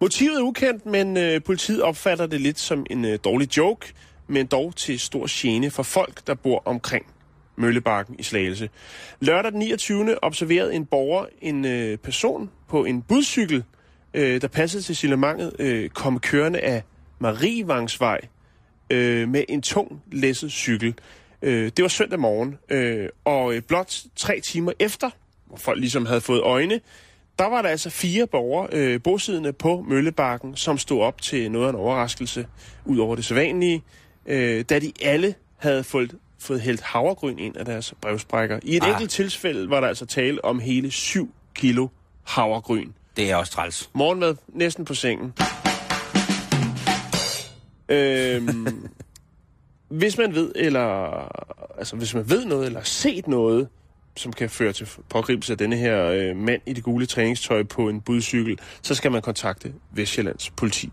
Motivet er ukendt, men øh, politiet opfatter det lidt som en øh, dårlig joke, men dog til stor gene for folk, der bor omkring Møllebakken i Slagelse. Lørdag den 29. observerede en borger en øh, person på en budcykel, øh, der passede til signalementet, øh, komme kørende af Marievangsvej øh, med en tung læsset cykel. Øh, det var søndag morgen, øh, og øh, blot tre timer efter, hvor folk ligesom havde fået øjne, der var der altså fire borgere øh, bosiddende på Møllebakken, som stod op til noget af en overraskelse, ud over det sædvanlige, øh, da de alle havde fået, fået hældt havregryn ind af deres brevsprækker. I et Ah. ah. enkelt tilfælde var der altså tale om hele 7 kilo havregryn. Det er også træls. Morgenmad næsten på sengen. Øhm, hvis man ved, eller altså hvis man ved noget, eller har set noget, som kan føre til pågribelse af denne her øh, mand i det gule træningstøj på en budcykel, så skal man kontakte Vestjyllands politi.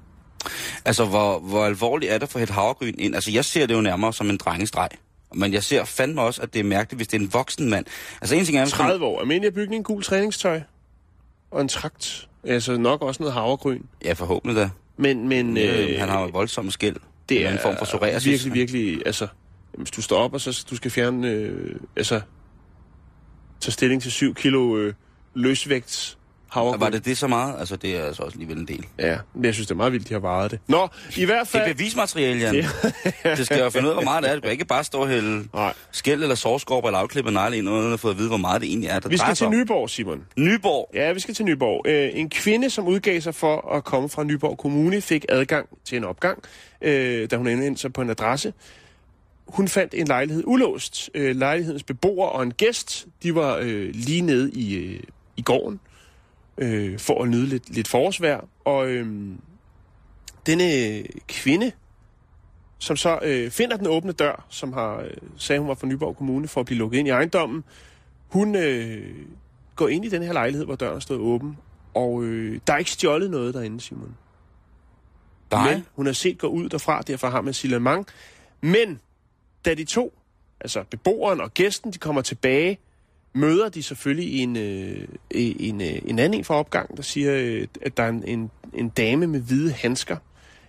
Altså, hvor, hvor alvorligt er det for et havregryn ind? Altså, jeg ser det jo nærmere som en drengestreg. Men jeg ser fandme også, at det er mærkeligt, hvis det er en voksen mand. Altså, en ting er... hvis han- 30 år. Almindelig bygning, gul træningstøj. Og en trakt. Altså nok også noget havregryn. Ja, forhåbentlig da. Men, men Øh, han har jo voldsomme skæld. Det er en form for psoriasis. virkelig, virkelig... Altså, hvis du står op, og så du skal fjerne... Øh, altså, tage stilling til 7 kilo øh, løsvægts havregryn. Var det det så meget? Altså, det er altså også alligevel en del. Ja, men jeg synes, det er meget vildt, de har varet det. Nå, i hvert Det fald... er bevismateriale, Jan. det skal jo finde ud af, hvor meget det er. Du kan ikke bare stå og hælde Nej. skæld eller sovskorp eller afklippet negle ind, uden at få at vide, hvor meget det egentlig er, der Vi skal til om. Nyborg, Simon. Nyborg. Ja, vi skal til Nyborg. Øh, en kvinde, som udgav sig for at komme fra Nyborg Kommune, fik adgang til en opgang, øh, da hun indendte sig på en adresse. Hun fandt en lejlighed ulåst. Øh, lejlighedens beboer og en gæst, de var øh, lige nede i, øh, i gården øh, for at nyde lidt, lidt forårsvejr. Og øh, denne kvinde, som så øh, finder den åbne dør, som har øh, sagde, hun var fra Nyborg Kommune for at blive lukket ind i ejendommen, hun øh, går ind i den her lejlighed, hvor døren stod åben, og øh, der er ikke stjålet noget derinde, Simon. Nej. Men hun har set gå ud derfra, derfor har man signalement. Men da de to, altså beboeren og gæsten, de kommer tilbage, møder de selvfølgelig en, øh, en, øh, en anden en fra opgangen, der siger, øh, at der er en, en, en dame med hvide handsker,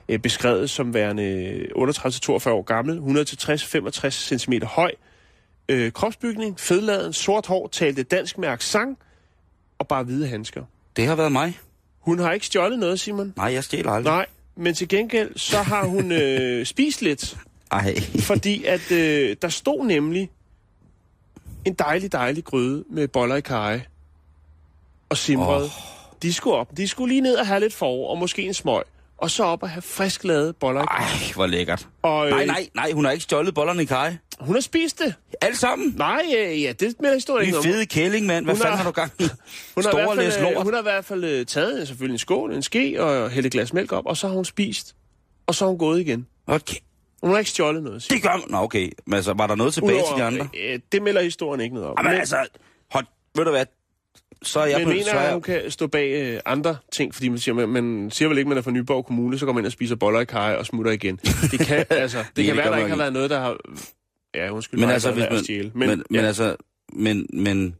øh, beskrevet som værende 38-42 år gammel, 100-60-65 cm høj, øh, kropsbygning, fedladen, sort hår, talte dansk med accent og bare hvide handsker. Det har været mig. Hun har ikke stjålet noget, Simon. Nej, jeg stjæler aldrig. Nej, men til gengæld, så har hun øh, spist lidt, Ej. fordi at øh, der stod nemlig en dejlig, dejlig gryde med boller i kaj og simrede. Oh. De skulle op. De skulle lige ned og have lidt forår, og måske en smøg. Og så op og have frisk lavet boller i kaj. Ej, hvor lækkert. Og, øh, Nej, nej, nej, hun har ikke stjålet bollerne i kaj. Hun har spist det. Alle sammen. Nej, øh, ja, det melder historien ikke om. fede kælling, mand. Hvad Hun fanden har- har du gang i? Hun har, i Store hvert læs fald, øh, lort. hun har i hvert fald øh, taget selvfølgelig en skål, en ske og hældt et glas mælk op, og så har hun spist. Og så har hun gået igen. Okay. Hun har ikke stjålet noget. siger Det gør Nå, okay. Men altså, var der noget tilbage Udover, til de andre? Øh, det melder historien ikke noget om. Jamen altså, hold, ved du hvad? Så er jeg men på, mener, så er at jeg, hun kan stå bag øh, andre ting, fordi man siger, man, man siger vel ikke, at man er fra Nyborg Kommune, så går man ind og spiser boller i kaj og smutter igen. Det kan, altså, det det kan gør være, der ikke har været noget, der har... Ja, undskyld men mig, altså, hvis man, stjæle. men, men, men ja. altså, men, men,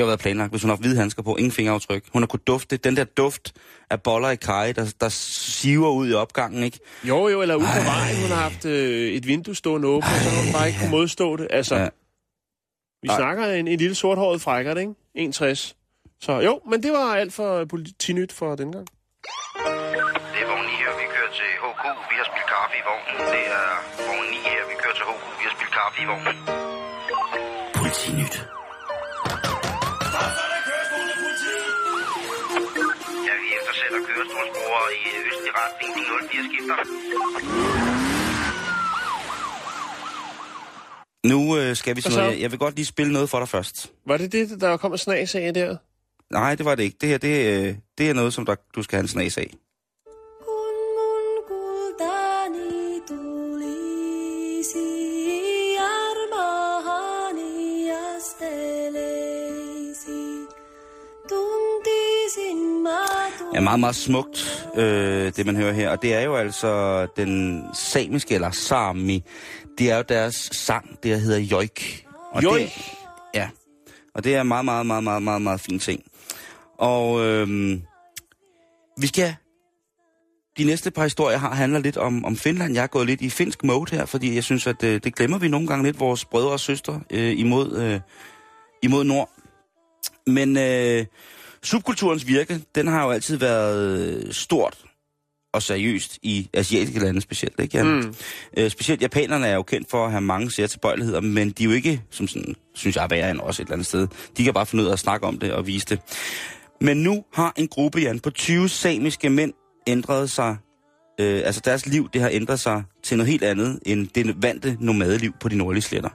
det har været planlagt. Hvis hun har haft hvide handsker på, ingen fingeraftryk. Hun har kunnet dufte, den der duft af boller i kaj, der, der siver ud i opgangen, ikke? Jo, jo, eller ude på vejen, hun har haft øh, et vindue stående åbent, og så hun bare ikke kunne modstå det. Altså, Ja. vi Ej. snakker en, en lille sorthåret frækkert, ikke? 61. Så jo, men det var alt for politinyt for den gang. Det er vogn 9 her, vi kører til HK. Vi har spillet kaffe i vognen. Det er vogn 9 her, vi kører til HK. Vi har spillet kaffe i vognen. Politinyt. Kørestolsbrugere i østlig retning. De 04 skifter. Nu øh, skal vi sådan så? noget. Jeg, jeg vil godt lige spille noget for dig først. Var det det, der kom en snas af der? Nej, det var det ikke. Det her, det, øh, det er noget, som der, du skal have en snas af. Ja, meget, meget smukt, øh, det man hører her. Og det er jo altså den samiske, eller sami, det er jo deres sang, det hedder joik. Og Joik? Det, ja, og det er meget, meget, meget, meget, meget, meget fin ting. Og øhm, vi skal... De næste par historier har handler lidt om, om Finland. Jeg er gået lidt i finsk mode her, fordi jeg synes, at øh, det glemmer vi nogle gange lidt, vores brødre og søstre øh, imod, øh, imod nord. Men øh, subkulturens virke, den har jo altid været øh, stort og seriøst i asiatiske lande specielt, ikke? Mm. Øh, specielt japanerne er jo kendt for at have mange særtilbøjeligheder, men de er jo ikke, som sådan, synes jeg, værre end os et eller andet sted. De kan bare finde ud af at snakke om det og vise det. Men nu har en gruppe, Jan, på 20 samiske mænd ændret sig, øh, altså deres liv, det har ændret sig til noget helt andet end det vante nomadeliv på de nordlige sletter.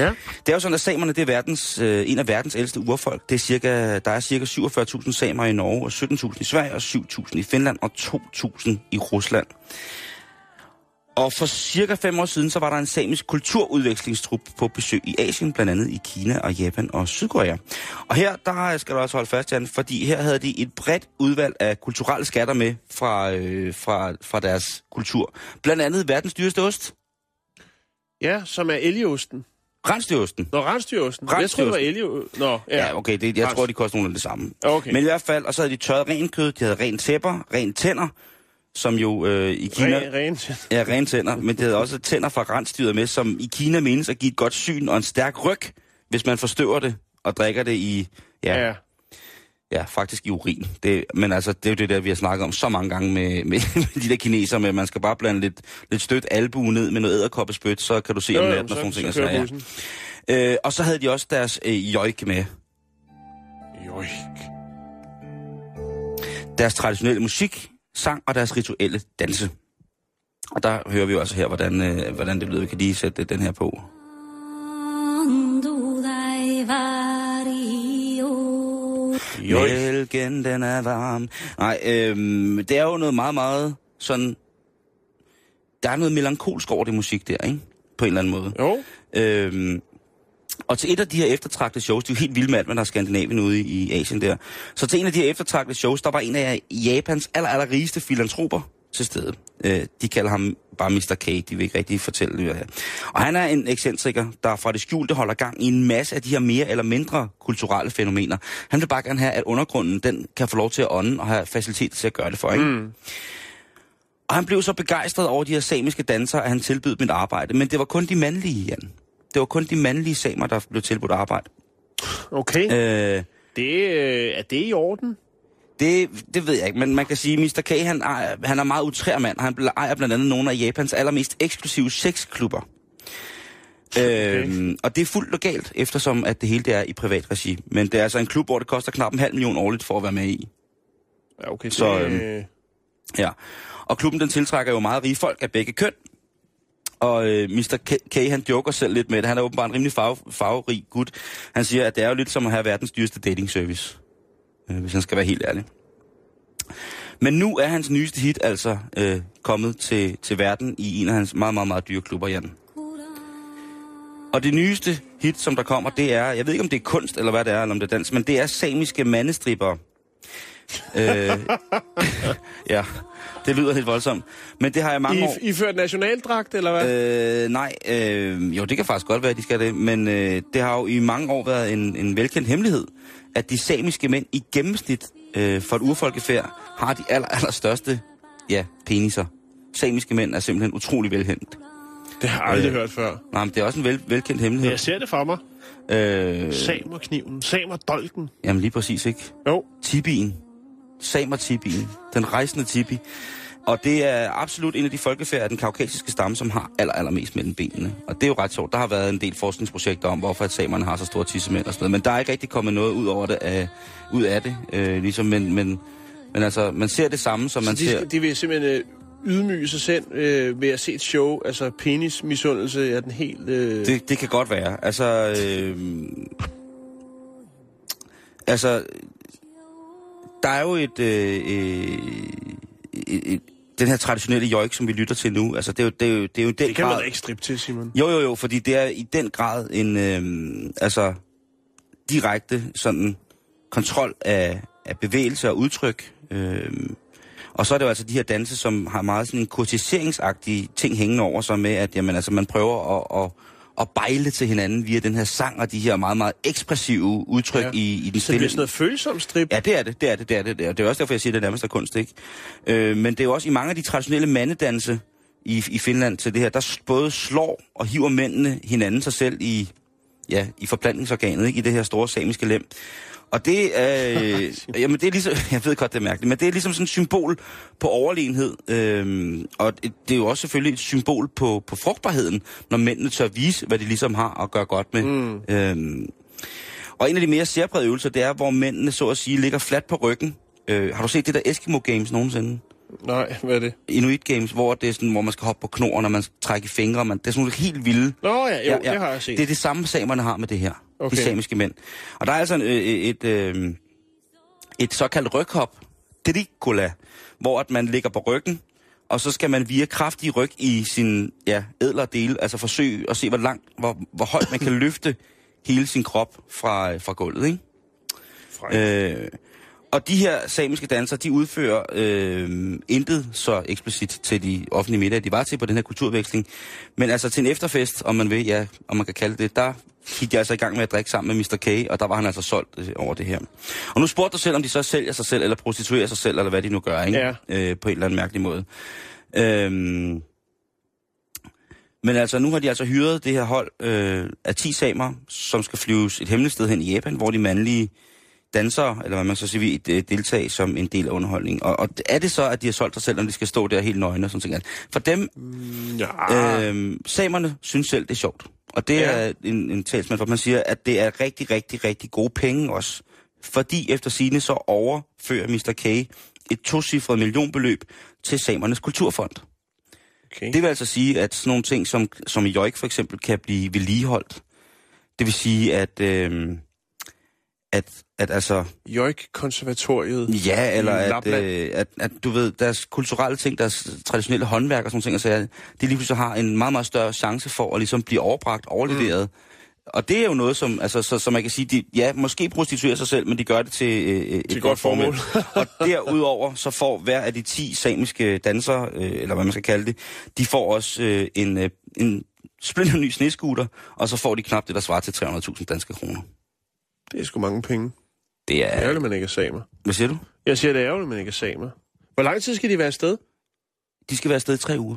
Ja. Det er jo sådan, at samerne det er verdens, øh, en af verdens ældste urfolk. Det er cirka, der er cirka 47.000 samer i Norge, og 17.000 i Sverige, og 7.000 i Finland, og 2.000 i Rusland. Og for cirka fem år siden, så var der en samisk kulturudvekslingstrup på besøg i Asien, blandt andet i Kina og Japan og Sydkorea. Og her, der skal du også holde fast, Jan, fordi her havde de et bredt udvalg af kulturelle skatter med fra, øh, fra, fra deres kultur. Blandt andet verdens dyreste ost, Ja, som er elgeosten. Rensdyrosten. Nå, rensdyrosten. Jeg troede, det var elge... Nå, ja. Ja, okay, det, jeg Rens- tror, de koster nogenlunde det samme. Okay. Men i hvert fald, og så havde de tørret rent kød, de havde rent tæpper, rent tænder, som jo øh, i Kina... Ren, rent. Ja, rene tænder, men det havde også tænder fra rensdyret med, som i Kina menes at give et godt syn og en stærk ryg, hvis man forstøver det og drikker det i, ja, ja. Ja. ja faktisk i urin. Det, men altså, det er jo det der, vi har snakket om så mange gange med, med, med de der kinesere, med at man skal bare blande lidt, lidt stødt albue ned med noget æderkoppespyt, så kan du se om natten og sådan nogle ting. og så sager. bussen. Øh, og så havde de også deres øh, jojk med. Joik. Deres traditionelle musik, sang og deres rituelle danse. Og der hører vi jo også her, hvordan, øh, hvordan det lyder. Vi kan lige sætte den her på. Joik. Mælken, den er varm. Nej, øhm, det er jo noget meget, meget sådan... Der er noget melankolsk over det musik der, ikke? På en eller anden måde. Jo. Øhm, og til et af de her eftertragtede shows, det er jo helt vildt med alt, hvad der er Skandinavien ude i, i Asien der. Så til en af de her eftertragtede shows, der var en af Japans aller, aller rigeste filantroper til stede. Øh, de kalder ham bare Mr. K, de vil ikke rigtig fortælle det her. Og han er en ekscentriker, der fra det skjulte holder gang i en masse af de her mere eller mindre kulturelle fænomener. Han vil bare gerne have, at undergrunden den kan få lov til at ånde og have facilitet til at gøre det for, ikke? Mm. Og han blev så begejstret over de her samiske dansere, at han tilbød mit arbejde. Men det var kun de mandlige, Jan. Det var kun de mandlige samer, der blev tilbudt arbejde. Okay. Øh, Det, øh, er det i orden? Det, det ved jeg ikke, men man kan sige, at Mr. K, han er, han er meget utrær mand. Han ejer blandt andet nogle af Japans allermest eksklusive sexklubber. Okay. Øhm, og det er fuldt legalt, eftersom at det hele det er i privat regi. Men det er altså en klub, hvor det koster knap en halv million årligt for at være med i. Ja, okay. Så, Så, øhm, øh, Ja. Og klubben den tiltrækker jo meget rige folk af begge køn. Og øh, Mr. K, K, han joker selv lidt med det. Han er åbenbart en rimelig farve, farverig gut. Han siger, at det er jo lidt som at have verdens dyreste dating service. Øh, hvis han skal være helt ærlig. Men nu er hans nyeste hit altså øh, kommet til, til verden i en af hans meget, meget, meget dyre klubber, Jan. Og det nyeste hit, som der kommer, det er, jeg ved ikke om det er kunst, eller hvad det er, eller om det er dans, men det er samiske mandestripper. øh, ja, det lyder helt voldsomt. Men det har jeg mange år... I, I ført nationaldragt, eller hvad? Øh, nej, øh, jo, det kan faktisk godt være, at de skal det, men øh, det har jo i mange år været en, en velkendt hemmelighed, at de samiske mænd i gennemsnit øh, for et urfolkefærd har de aller, aller største ja, peniser. Samiske mænd er simpelthen utrolig velkendt. det har jeg aldrig øh, hørt før. Nej, men det er også en vel, velkendt hemmelighed. Jeg ser det for mig. Øh, Samerkniven. Samerdolken. jamen lige præcis, ikke? Jo. Tibien. Samer-tibien. Den rejsende tibi. Og det er absolut en af de folkefærd af den kaukasiske stamme, som har aller, allermest mellem benene. Og det er jo ret sjovt. Der har været en del forskningsprojekter om, hvorfor at samerne har så store tissemænd og sådan noget. Men der er ikke rigtig kommet noget ud, over det, af, ud af det. Øh, ligesom, men, men, men altså, man ser det samme, som man Så de, ser... de vil simpelthen øh, ydmyge sig selv øh, ved at se et show. Altså penismisundelse er den helt... Øh... Det, det kan godt være. Altså, øh, altså, der er jo et, øh, øh, et, et, den her traditionelle joik, som vi lytter til nu. Altså, det er jo, det er jo, det er jo den det kan grad... man da ikke strippe til, Simon. Jo, jo, jo, fordi det er i den grad en, øh, altså, direkte sådan kontrol af, af bevægelse og udtryk. Øh, og så er det jo altså de her danse, som har meget sådan en kurtiseringsagtige ting hængende over sig med, at jamen, altså, man prøver at, at, at bejle til hinanden via den her sang og de her meget, meget ekspressive udtryk Ja. i, i den Så det stille... sådan noget følsom strip. Ja, det er det, det er det, det er det. Det er, det er også derfor, jeg siger, at det nærmest er kunst, ikke? Øh, men det er jo også i mange af de traditionelle mandedanse i, i Finland til det her, der både slår og hiver mændene hinanden sig selv i, ja, i forplantningsorganet, ikke? I det her store samiske lem. Og det er, øh, jamen det er ligesom, jeg ved godt, det er mærkeligt, men det er ligesom sådan et symbol på overlegenhed. Øhm, og det er jo også selvfølgelig et symbol på, på frugtbarheden, når mændene tør vise, hvad de ligesom har at gøre godt med. Mm. Øhm, og en af de mere særprægede øvelser, det er, hvor mændene så at sige ligger fladt på ryggen. Øh, har du set det der Eskimo Games nogensinde? Nej, hvad er det? Inuit Games, hvor det er sådan, hvor man skal hoppe på knor, når man skal trække fingre. Man, det er sådan nogle helt vilde. Nå ja, jo, det har jeg set. Det er det samme, samerne har med det her. Okay. De samiske mænd. Og der er altså en, øh, et, øh, et såkaldt ryghop, drikula, hvor at man ligger på ryggen, og så skal man via kraftig ryg i sin ja, ædlere dele, altså forsøge at se, hvor langt, hvor, hvor højt man kan løfte hele sin krop fra, fra gulvet, ikke? Øh, og de her samiske dansere, de udfører øh, intet så eksplicit til de offentlige middage, de var til på den her kulturveksling. Men altså til en efterfest, om man vil, ja, om man kan kalde det, der gik de altså i gang med at drikke sammen med Mr. K, og der var han altså solgt øh, over det her. Og nu spurgte du selv, om de så sælger sig selv, eller prostituerer sig selv, eller hvad de nu gør, ikke? Ja. Øh, på en eller anden mærkelig måde. Øhm, men altså, nu har de altså hyret det her hold øh, af 10 samer, som skal flyves et hemmeligt sted hen i Japan, hvor de mandlige dansere, eller hvad man så siger, vil øh, deltage som en del af underholdningen. Og, og er det så, at de har solgt sig selv, når de skal stå der helt nøgne og sådan noget? For dem, Ja. øh, samerne synes selv, det er sjovt. Og det Ja. er en, en talsmand, hvor man siger, at det er rigtig, rigtig, rigtig gode penge også. Fordi efter sine så overfører Mr. K et tocifret millionbeløb til Samernes Kulturfond. Okay. Det vil altså sige, at sådan nogle ting som, som i Jøjk for eksempel kan blive vedligeholdt. Det vil sige, at, øh, at, at altså, Jøjk-konservatoriet ja, eller at, øh, at, at, du ved, deres kulturelle ting, deres traditionelle håndværk og sådan ting, altså, de lige pludselig har en meget, meget større chance for at ligesom blive overbragt, overleveret. Mm. Og det er jo noget, som, altså, så, så man kan sige, de, ja, måske prostituerer sig selv, men de gør det til, øh, et Til godt formål. og derudover, så får hver af de 10 samiske dansere, øh, eller hvad man skal kalde det, de får også øh, en, øh, en splinter ny snescooter, og så får de knap det, der svarer til 300.000 danske kroner. Det er sgu mange penge. Det er er... ærgerligt, man ikke er samer. Hvad siger du? Jeg siger, det er ærgerligt, man ikke er samer. Hvor lang tid skal de være afsted? De skal være afsted i tre uger.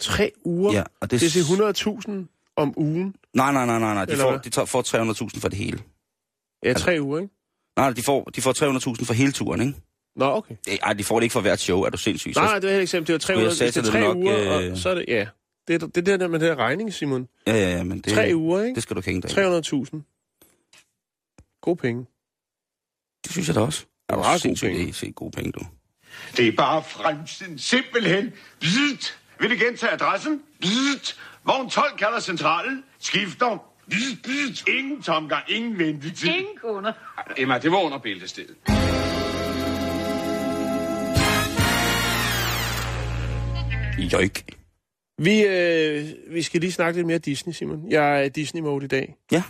Tre uger? Ja, og det, Det er 100.000 om ugen. Nej, nej, nej, nej, nej. De Eller får, de tager, får 300.000 for det hele. Ja, tre uger, ikke? Nej, de får, de får 300.000 for hele turen, ikke? Nå, okay. Øh, Ej, de får det ikke for hvert show, er du sindssyg? Nej, nej, det var helt eksempel. Det var 300. jeg sagde det er tre nok, uger, øh, og så er det, ja. Det er det, er der med det der regning, Simon. Ja, ja, ja, men det, Tre uger, ikke? det skal du ikke hænge dig i. 300.000. God penge. Det synes jeg da også. er Er meget gode penge. det er gode penge, du. Det er bare fremtiden. Simpelthen. Bzzzt. Vil du gentage adressen? Bzzzt. Vogn 12 kalder centralen. Skifter. Bzzzt, bzzzt. Ingen tomgang, ingen ventetid. Ingen kunder. Emma, det var under bæltestedet. Jøjk. Vi, øh, vi skal lige snakke lidt mere Disney, Simon. Jeg er Disney-mode i dag. Ja.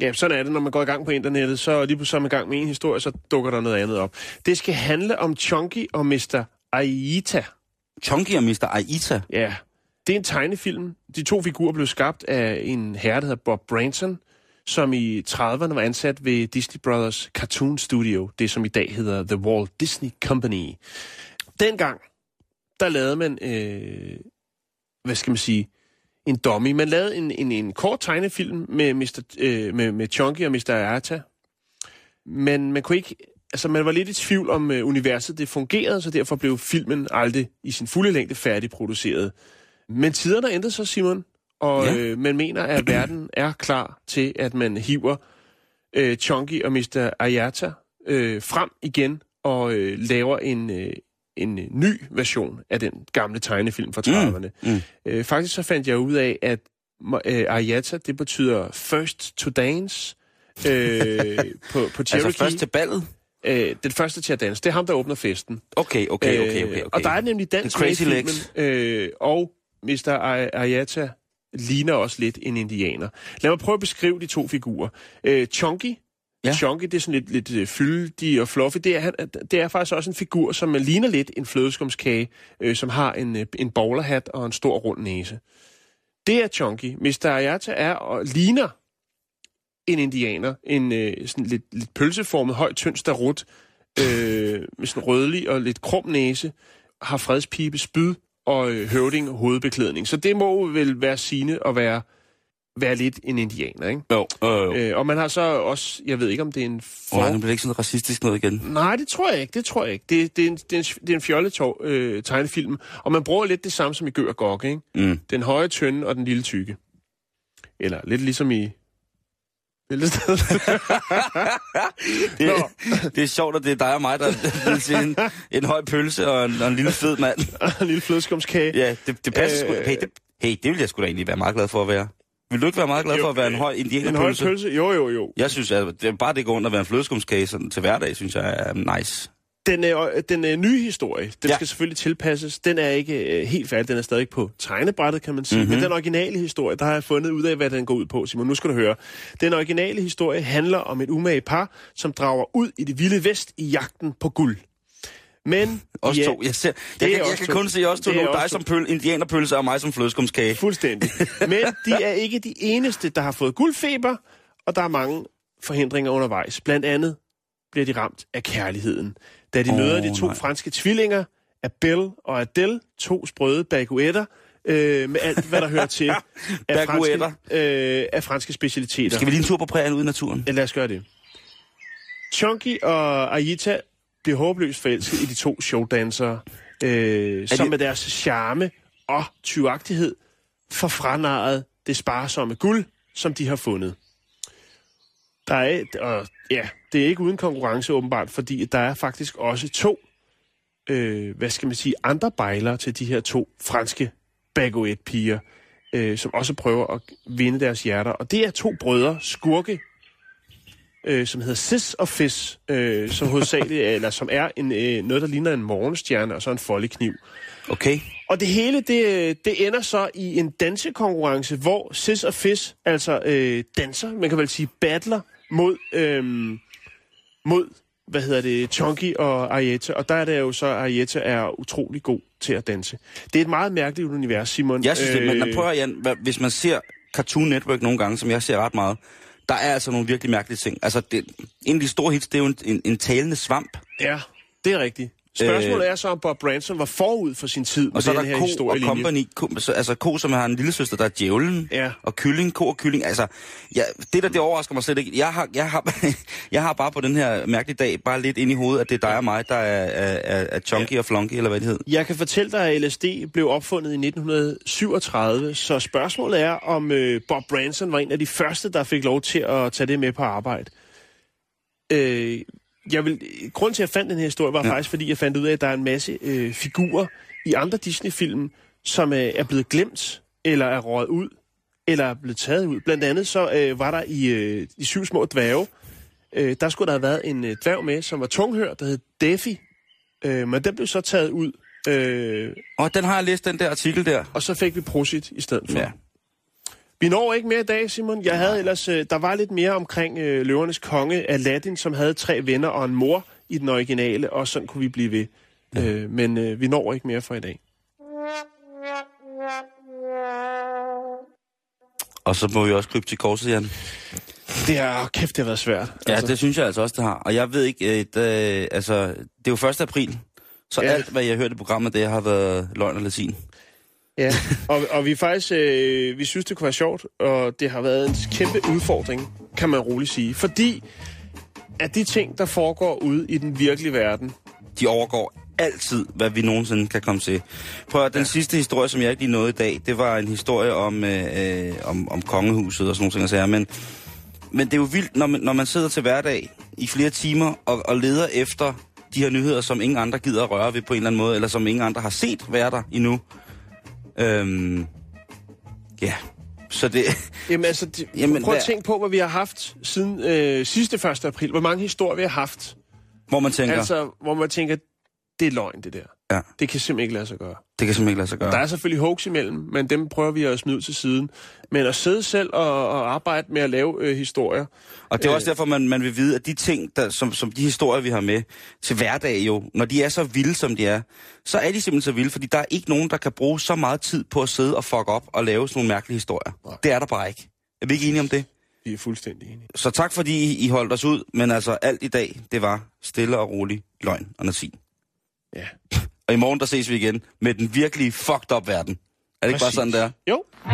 Ja, sådan er det, når man går i gang på internettet. Så lige man i gang med en historie, så dukker der noget andet op. Det skal handle om Chunky og Mr. Aita. Chunky og Mr. Aita. Ja, det er en tegnefilm. De to figurer blev skabt af en herre, der hedder Bob Branson, som i 30'erne var ansat ved Disney Brothers Cartoon Studio, det som i dag hedder The Walt Disney Company. Dengang, der lavede man, øh, hvad skal man sige, en dummy. Man lavede en, en, en kort tegnefilm med, Mr., øh, med, med Chunky og Mr. Arta. Men man kunne ikke... Altså, man var lidt i tvivl om øh, universet, det fungerede, så derfor blev filmen aldrig i sin fulde længde færdigproduceret. Men tiderne ændrede sig, Simon, og ja. øh, man mener, at verden er klar til, at man hiver øh, Chunky og Mr. Ayata øh, frem igen og øh, laver en, øh, en øh, ny version af den gamle tegnefilm fra 30'erne. mm. Øh, faktisk så fandt jeg ud af, at øh, Ayata, det betyder first to dance øh, på, på Cherokee. Altså først til ballet? Øh, den første til at danse. Det er ham, der åbner festen. Okay, okay, okay, okay. okay. Øh, Og der er nemlig dans The Crazy med i filmen, øh, og Mr. Ayata ligner også lidt en indianer. Lad mig prøve at beskrive de to figurer. Øh, Chunky, Ja. Chunky, det er sådan lidt, lidt øh, fyldig og fluffy. Det er, det er faktisk også en figur, som øh, ligner lidt en flødeskumskage, øh, som har en, øh, en bowlerhat og en stor rund næse. Det er Chunky. Mr. Ayata er og ligner en indianer. En øh, sådan lidt, lidt pølseformet, højt, tynd starut, øh, med sådan rødlig og lidt krum næse, har fredspibe, spyd og øh, høvding hovedbeklædning. Så det må vel være sine at være, være lidt en indianer, ikke? Jo, øh, øh. Øh, og man har så også, jeg ved ikke om det er en for... Oh, nu bliver det ikke sådan racistisk noget igen. Nej, det tror jeg ikke, det tror jeg ikke. Det, det, er, en, det, er, en, det er en øh, tegnefilm, og man bruger lidt det samme som i Gør og Gok, ikke? Mm. Den høje tynde og den lille tykke. Eller lidt ligesom i... Bæltested. Det, Nå. det er sjovt, at det er dig og mig, der vil sige en, en høj pølse og en, og en lille fed mand. en lille flødeskumskage. Ja, det, det passer Øh, sgu. Hey det, hey, det vil jeg sgu da egentlig være meget glad for at være. Vil du ikke være meget glad Jo, for at være en høj En høj indianerpølse? pølse? Jo, jo, jo. Jeg synes, at det er bare det går rundt at være en flødeskumskage sådan, til hverdag, synes jeg er nice. Den, øh, den øh, nye historie, den Ja. skal selvfølgelig tilpasses. Den er ikke øh, helt færdig. Den er stadig på tegnebrættet, kan man sige. Mhm. Mm-hmm. Men den originale historie, der har jeg fundet ud af, hvad den går ud på, Simon. Nu skal du høre. Den originale historie handler om et umage par, som drager ud i det vilde vest i jagten på guld. Men Os ja, to. Jeg, ser, det jeg, kan, jeg kan to. kun se os to nu. Dig som pøl, indianerpølse og mig som flødeskumskage. Fuldstændig. Men de er ikke de eneste, der har fået guldfeber, og der er mange forhindringer undervejs. Blandt andet bliver de ramt af kærligheden. Da de oh, møder de to nej. franske tvillinger, Abel og Adele, to sprøde baguetter, øh, med alt, hvad der hører til af franske, øh, af franske specialiteter. Skal vi lige en tur på prærien ud i naturen? Ja, lad os gøre det. Chunky og Aita bliver håbløst forelsket i de to showdansere, øh, som de- med deres charme og tyvagtighed får det sparsomme guld, som de har fundet. Der er, og ja, det er ikke uden konkurrence åbenbart, fordi der er faktisk også to, øh, hvad skal man sige, andre bejlere til de her to franske baguette-piger, øh, som også prøver at vinde deres hjerter. Og det er to brødre, skurke, øh, som hedder Sis og Fis, øh, som hovedsageligt, er- eller som er en, øh, noget, der ligner en morgenstjerne og så en foldekniv. Okay. Og det hele, det, det ender så i en dansekonkurrence, hvor Sis og Fis altså øh, danser, man kan vel sige battler, mod, øh, mod hvad hedder det, Chunky og Arietta. Og der er det jo så, at Arietta er utrolig god til at danse. Det er et meget mærkeligt univers, Simon. Jeg synes, øh... det, men prøv at høre, Jan, hvis man ser Cartoon Network nogle gange, som jeg ser ret meget, der er altså nogle virkelig mærkelige ting. Altså, det, en af de store hits, det er jo en, en, en talende svamp. Ja, det er rigtigt. Spørgsmålet er så, om Bob Branson var forud for sin tid med Og så er den her Ko og historielinje. Company. Ko, så, altså Ko, som har en lille søster, der er djævlen. Ja. Og kylling, ko og kylling. Altså, ja, det der, det overrasker mig slet ikke. Jeg har, jeg, har, jeg har bare på den her mærkelige dag, bare lidt ind i hovedet, at det er dig og mig, der er, er, er, er chunky ja. og flunky, eller hvad det hed. Jeg kan fortælle dig, at LSD blev opfundet i 1937, så spørgsmålet er, om øh, Bob Branson var en af de første, der fik lov til at tage det med på arbejde. Øh, jeg vil, grunden til, at jeg fandt den her historie, var Ja. faktisk, fordi jeg fandt ud af, at der er en masse øh, figurer i andre Disney-film, som øh, er blevet glemt, eller er røget ud, eller er blevet taget ud. Blandt andet så øh, var der i øh, De Syv Små Dværge, øh, der skulle der have været en øh, dværg med, som var tunghør, der hed Daffy, øh, men den blev så taget ud. Øh, Og den har jeg læst, den der artikel der. og så fik vi Prosit i stedet for. Ja. Vi når ikke mere i dag, Simon. Jeg havde ellers, øh, der var lidt mere omkring øh, løvernes konge, Aladdin, som havde tre venner og en mor i den originale, og sådan kunne vi blive ved. Ja. Øh, men øh, vi når ikke mere for i dag. Og så må vi også krybe til korset, Jan. Det er, kæft, det har været svært. Ja, det synes jeg altså også, det har. Og jeg ved ikke, øh, det, altså, det er jo 1. april, så ja. Alt, hvad jeg har hørt i programmet, det har været løgn og latin. Ja, og, og vi faktisk, øh, vi synes, det kunne være sjovt, og det har været en kæmpe udfordring, kan man roligt sige. Fordi at de ting, der foregår ude i den virkelige verden, De overgår altid, hvad vi nogensinde kan komme til. Prøv at, den ja. sidste historie, som jeg ikke lige nåede i dag, det var en historie om, øh, øh, om, om kongehuset og sådan nogle ting. og sager. Men, men det er jo vildt, når man, når man sidder til hverdag i flere timer og, og leder efter de her nyheder, som ingen andre gider at røre ved på en eller anden måde, eller som ingen andre har set være der endnu. Øhm, ja, så det... Jamen altså, de, Jamen, prøv at tænke på, hvad vi har haft siden øh, sidste 1. april. Hvor mange historier vi har haft. Hvor man tænker, Altså, hvor man tænker, det er løgn, det der. Ja. Det kan simpelthen ikke lade sig gøre. det kan simpelthen ikke lade sig gøre. Der er selvfølgelig hoax imellem, men dem prøver vi at smide ud til siden. Men at sidde selv og, og arbejde med at lave øh, historier. Og det er Øh. også derfor, man, man vil vide, at de ting, der, som, som de historier, vi har med til hverdag jo, når de er så vilde, som de er, så er de simpelthen så vilde, fordi der er ikke nogen, der kan bruge så meget tid på at sidde og fuck op og lave sådan nogle mærkelige historier. Nej. Det er der bare ikke. Er vi ikke enige om det? Vi er fuldstændig enige. Så tak, fordi I, holdt os ud, men altså alt i dag, det var stille og rolig løgn og nazi. Ja. Og i morgen, der ses vi igen med den virkelig fucked up verden. Er det ikke bare Præcis. sådan, der? Jo. The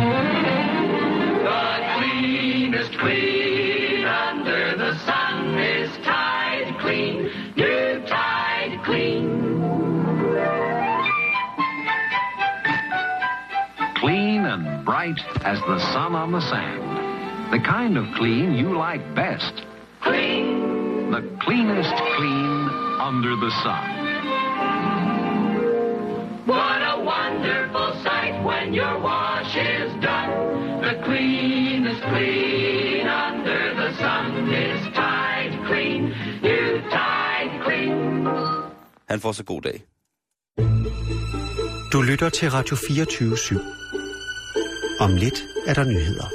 cleanest clean under the sun is Tide Clean. New Tide Clean. Clean and bright as the sun on the sand. The kind of clean you like best. Clean. The cleanest clean under the sun. What a wonderful sight when your wash is done. The cleanest clean under the sun is Tide Clean. New Tide Clean. Han får så god dag. Du lytter til Radio 24 /7. Om lidt er der nyheder.